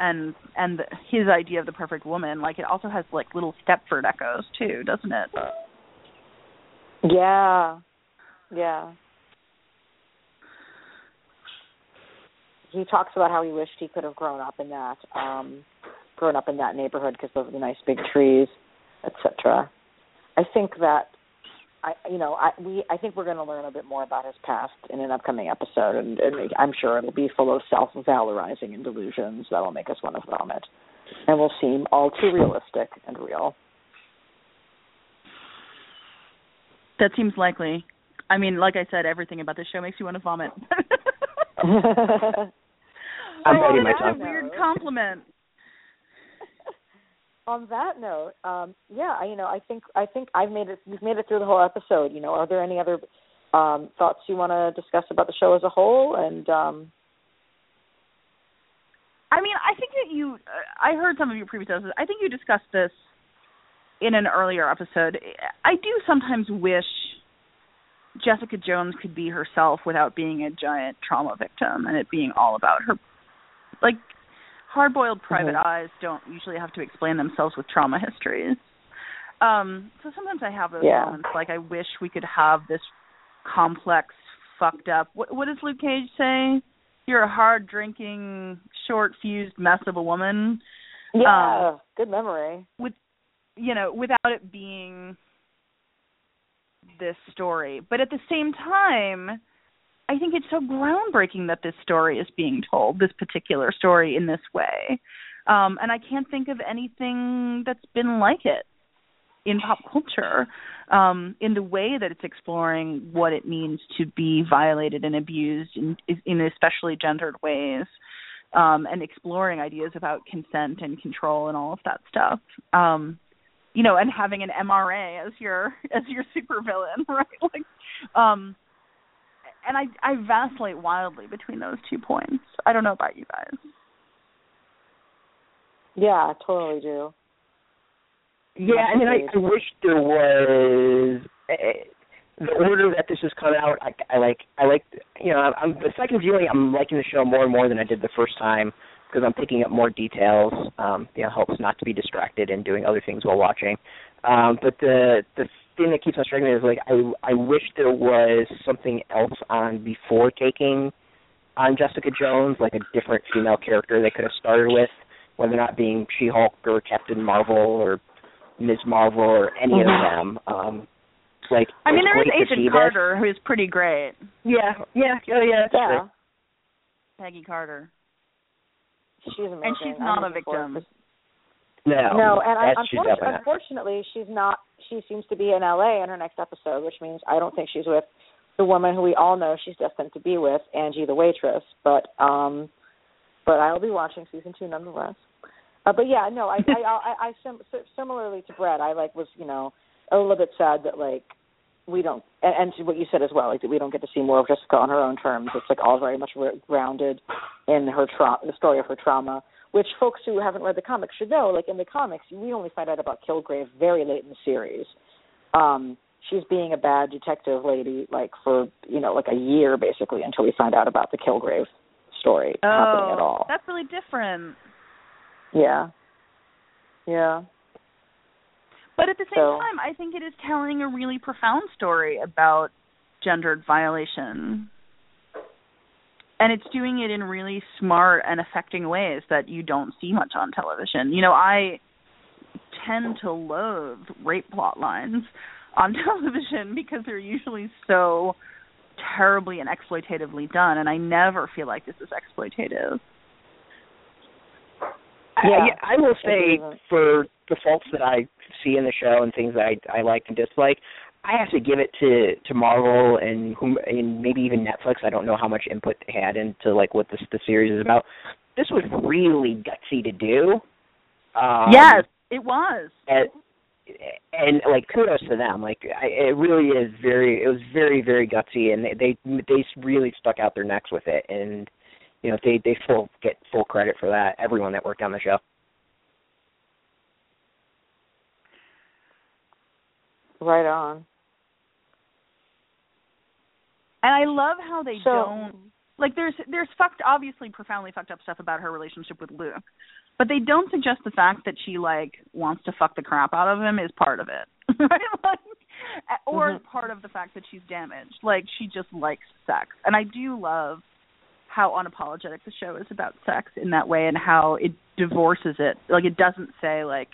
and and his idea of the perfect woman like it also has like little stepford echoes too doesn't it Yeah. Yeah. He talks about how he wished he could have grown up in that, um, grown up in that neighborhood because those of the nice big trees, etc. I think that, I you know I we I think we're going to learn a bit more about his past in an upcoming episode, and, and I'm sure it'll be full of self-valorizing and delusions that'll make us want to vomit, and will seem all too realistic and real. that seems likely i mean like i said everything about this show makes you want to vomit I'm oh, biting my that's tongue. a weird compliment on that note, um, yeah, you know, I think I think I've made it. We've made it through the whole episode. You know, are there any other um, thoughts you want to discuss about the show as a whole? And um, I mean, I think that you. Uh, I heard some of your previous episodes. I think you discussed this in an earlier episode. I do sometimes wish Jessica Jones could be herself without being a giant trauma victim, and it being all about her. Like, hard-boiled private Mhm. eyes don't usually have to explain themselves with trauma histories. Um, so sometimes I have those Yeah. moments. Like, I wish we could have this complex, fucked up. What, what does Luke Cage say? You're a hard drinking, short fused mess of a woman. yeah, good memory. With you know, without it being this story. But at the same time, I think it's so groundbreaking that this story is being told, this particular story in this way. Um, and I can't think of anything that's been like it. in pop culture um, in the way that it's exploring what it means to be violated and abused in, in especially gendered ways um, and exploring ideas about consent and control and all of that stuff um, you know and having an mra as your as your supervillain right like um and i i vacillate wildly between those two points i don't know about you guys yeah, I totally do. Yeah, I mean, I, I wish there was uh, the order that this has come out. I, I like, I like, you know, I'm the second viewing. I'm liking the show more and more than I did the first time because I'm picking up more details. Um, you know, helps not to be distracted and doing other things while watching. Um, but the the thing that keeps on striking me is like I I wish there was something else on before taking on Jessica Jones, like a different female character they could have started with whether or not being She-Hulk or Captain Marvel or Ms. Marvel or any mm-hmm. of them. Um, like I mean, there is Agent Carter, who is pretty great. Yeah, yeah, yeah, yeah. That's yeah. Peggy Carter. She's amazing. And she's not a victim. No, no, and I, unfortunately, unfortunately, she's not. She seems to be in L.A. in her next episode, which means I don't think she's with the woman who we all know she's destined to be with, Angie the waitress. But um but I'll be watching season two nonetheless. Uh, but yeah, no, I I I, I sim- similarly to Brett, I like was you know a little bit sad that like we don't and, and what you said as well, like that we don't get to see more of Jessica on her own terms. It's like all very much re- grounded in her trauma, the story of her trauma, which folks who haven't read the comics should know. Like in the comics, we only find out about Kilgrave very late in the series. Um, she's being a bad detective lady like for you know like a year basically until we find out about the Kilgrave story oh, happening at all. That's really different. Yeah. Yeah. But at the same so, time, I think it is telling a really profound story about gendered violation. And it's doing it in really smart and affecting ways that you don't see much on television. You know, I tend to loathe rape plot lines on television because they're usually so terribly and exploitatively done and I never feel like this is exploitative. Yeah, I, I will say for the faults that I see in the show and things that I I like and dislike, I have to give it to to Marvel and whom and maybe even Netflix. I don't know how much input they had into like what this the series is about. This was really gutsy to do. Um, yes, it was. And, and like kudos to them. Like I, it really is very. It was very very gutsy, and they they they really stuck out their necks with it, and you know they they full get full credit for that. Everyone that worked on the show. Right on. And I love how they so, don't like there's there's fucked obviously profoundly fucked up stuff about her relationship with Luke. But they don't suggest the fact that she like wants to fuck the crap out of him is part of it. right? Like or mm-hmm. part of the fact that she's damaged. Like she just likes sex. And I do love how unapologetic the show is about sex in that way and how it divorces it. Like it doesn't say like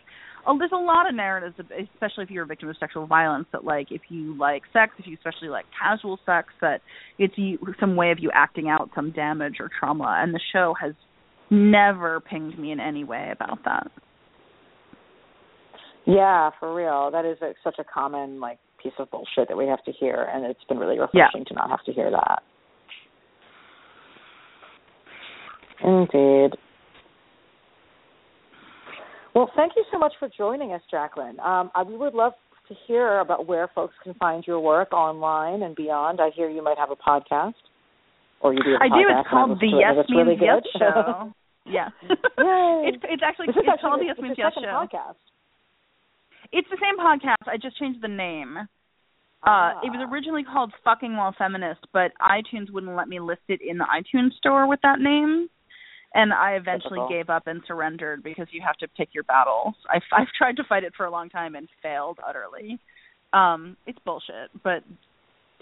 oh, there's a lot of narratives, especially if you're a victim of sexual violence, that like if you like sex, if you especially like casual sex, that it's you, some way of you acting out some damage or trauma. And the show has never pinged me in any way about that. Yeah, for real. That is a, such a common like piece of bullshit that we have to hear, and it's been really refreshing yeah. to not have to hear that. Indeed. Well, thank you so much for joining us, Jaclyn. Um, I, we would love to hear about where folks can find your work online and beyond. I hear you might have a podcast, or you do. A I do. It's called the Yes Means really Yes Show. yeah, it's it's actually it's actually, called the Yes Means Yes Show. Podcast. It's the same podcast. I just changed the name. Uh, it was ah. originally called Fucking While Feminist, but iTunes wouldn't let me list it in the iTunes store with that name and I eventually Typical. gave up and surrendered because you have to pick your battles. I've I've tried to fight it for a long time and failed utterly. Um, it's bullshit, but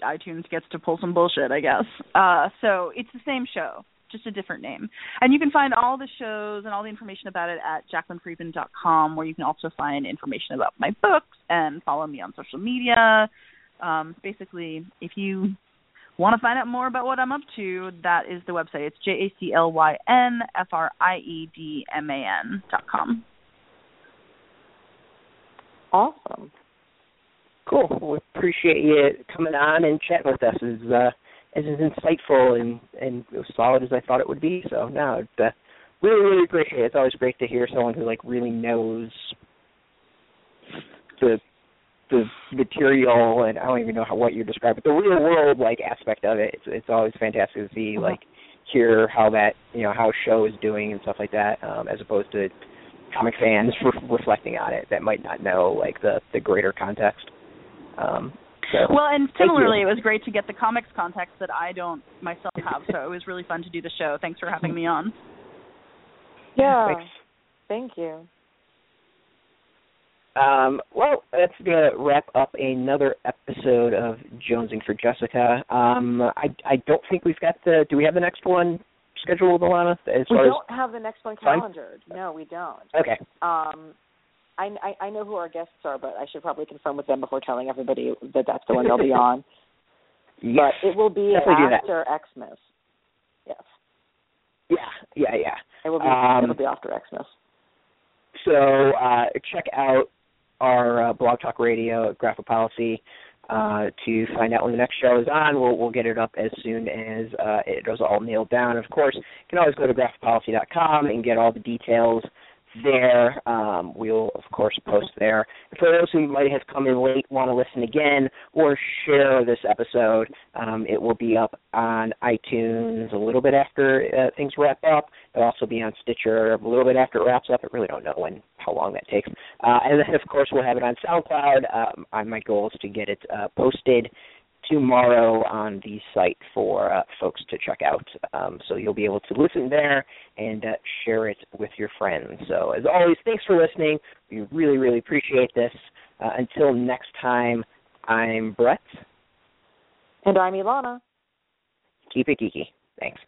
iTunes gets to pull some bullshit, I guess. Uh, so it's the same show, just a different name. And you can find all the shows and all the information about it at jaclynfriedman.com, where you can also find information about my books and follow me on social media. Um, basically, if you want to find out more about what I'm up to, that is the website. It's J A C L Y N F R I E D M A N dot com. Awesome. Cool. We appreciate you coming on and chatting with us. As uh, as insightful and and solid as I thought it would be. So no, it, uh, really really appreciate it. It's always great to hear someone who like really knows the the material and I don't even know how what you describe, but the real world like aspect of it. It's it's always fantastic to see uh-huh. like hear how that you know how a show is doing and stuff like that, um, as opposed to comic fans re- reflecting on it that might not know like the the greater context. Um, so, Well, and similarly, it was great to get the comics context that I don't myself have. So it was really fun to do the show. Thanks for having me on. Yeah. Thanks. Thank you. Um, well, that's gonna wrap up another episode of Jonesing for Jessica. Um, I I don't think we've got the. Do we have the next one scheduled, Elana? As We don't have the next one calendared. No, we don't. okay, Um, I, I I know who our guests are, but I should probably confirm with them before telling everybody that that's the one they'll be on. yes, But it will be Definitely after Xmas. Yes, yeah, yeah, yeah. it will be. Um, it'll be after Xmas. So uh, check out our uh, Blog Talk Radio at Graphic Policy uh, to find out when the next show is on. We'll we'll get it up as soon as uh, it is all nailed down. Of course, you can always go to graphicpolicy.com and get all the details there. Um, we'll of course post there. For those who might have come in late, want to listen again, or share this episode, um, it will be up on iTunes a little bit after uh, things wrap up. It'll also be on Stitcher a little bit after it wraps up. I really don't know when how long that takes. Uh, and then of course we'll have it on SoundCloud. Um, my goal is to get it uh, posted tomorrow on the site for uh, folks to check out. Um, so you'll be able to listen there and uh, share it with your friends. So as always, thanks for listening. We really, really appreciate this. Uh, until next time, I'm Brett. And I'm Elana. Keep it geeky. Thanks.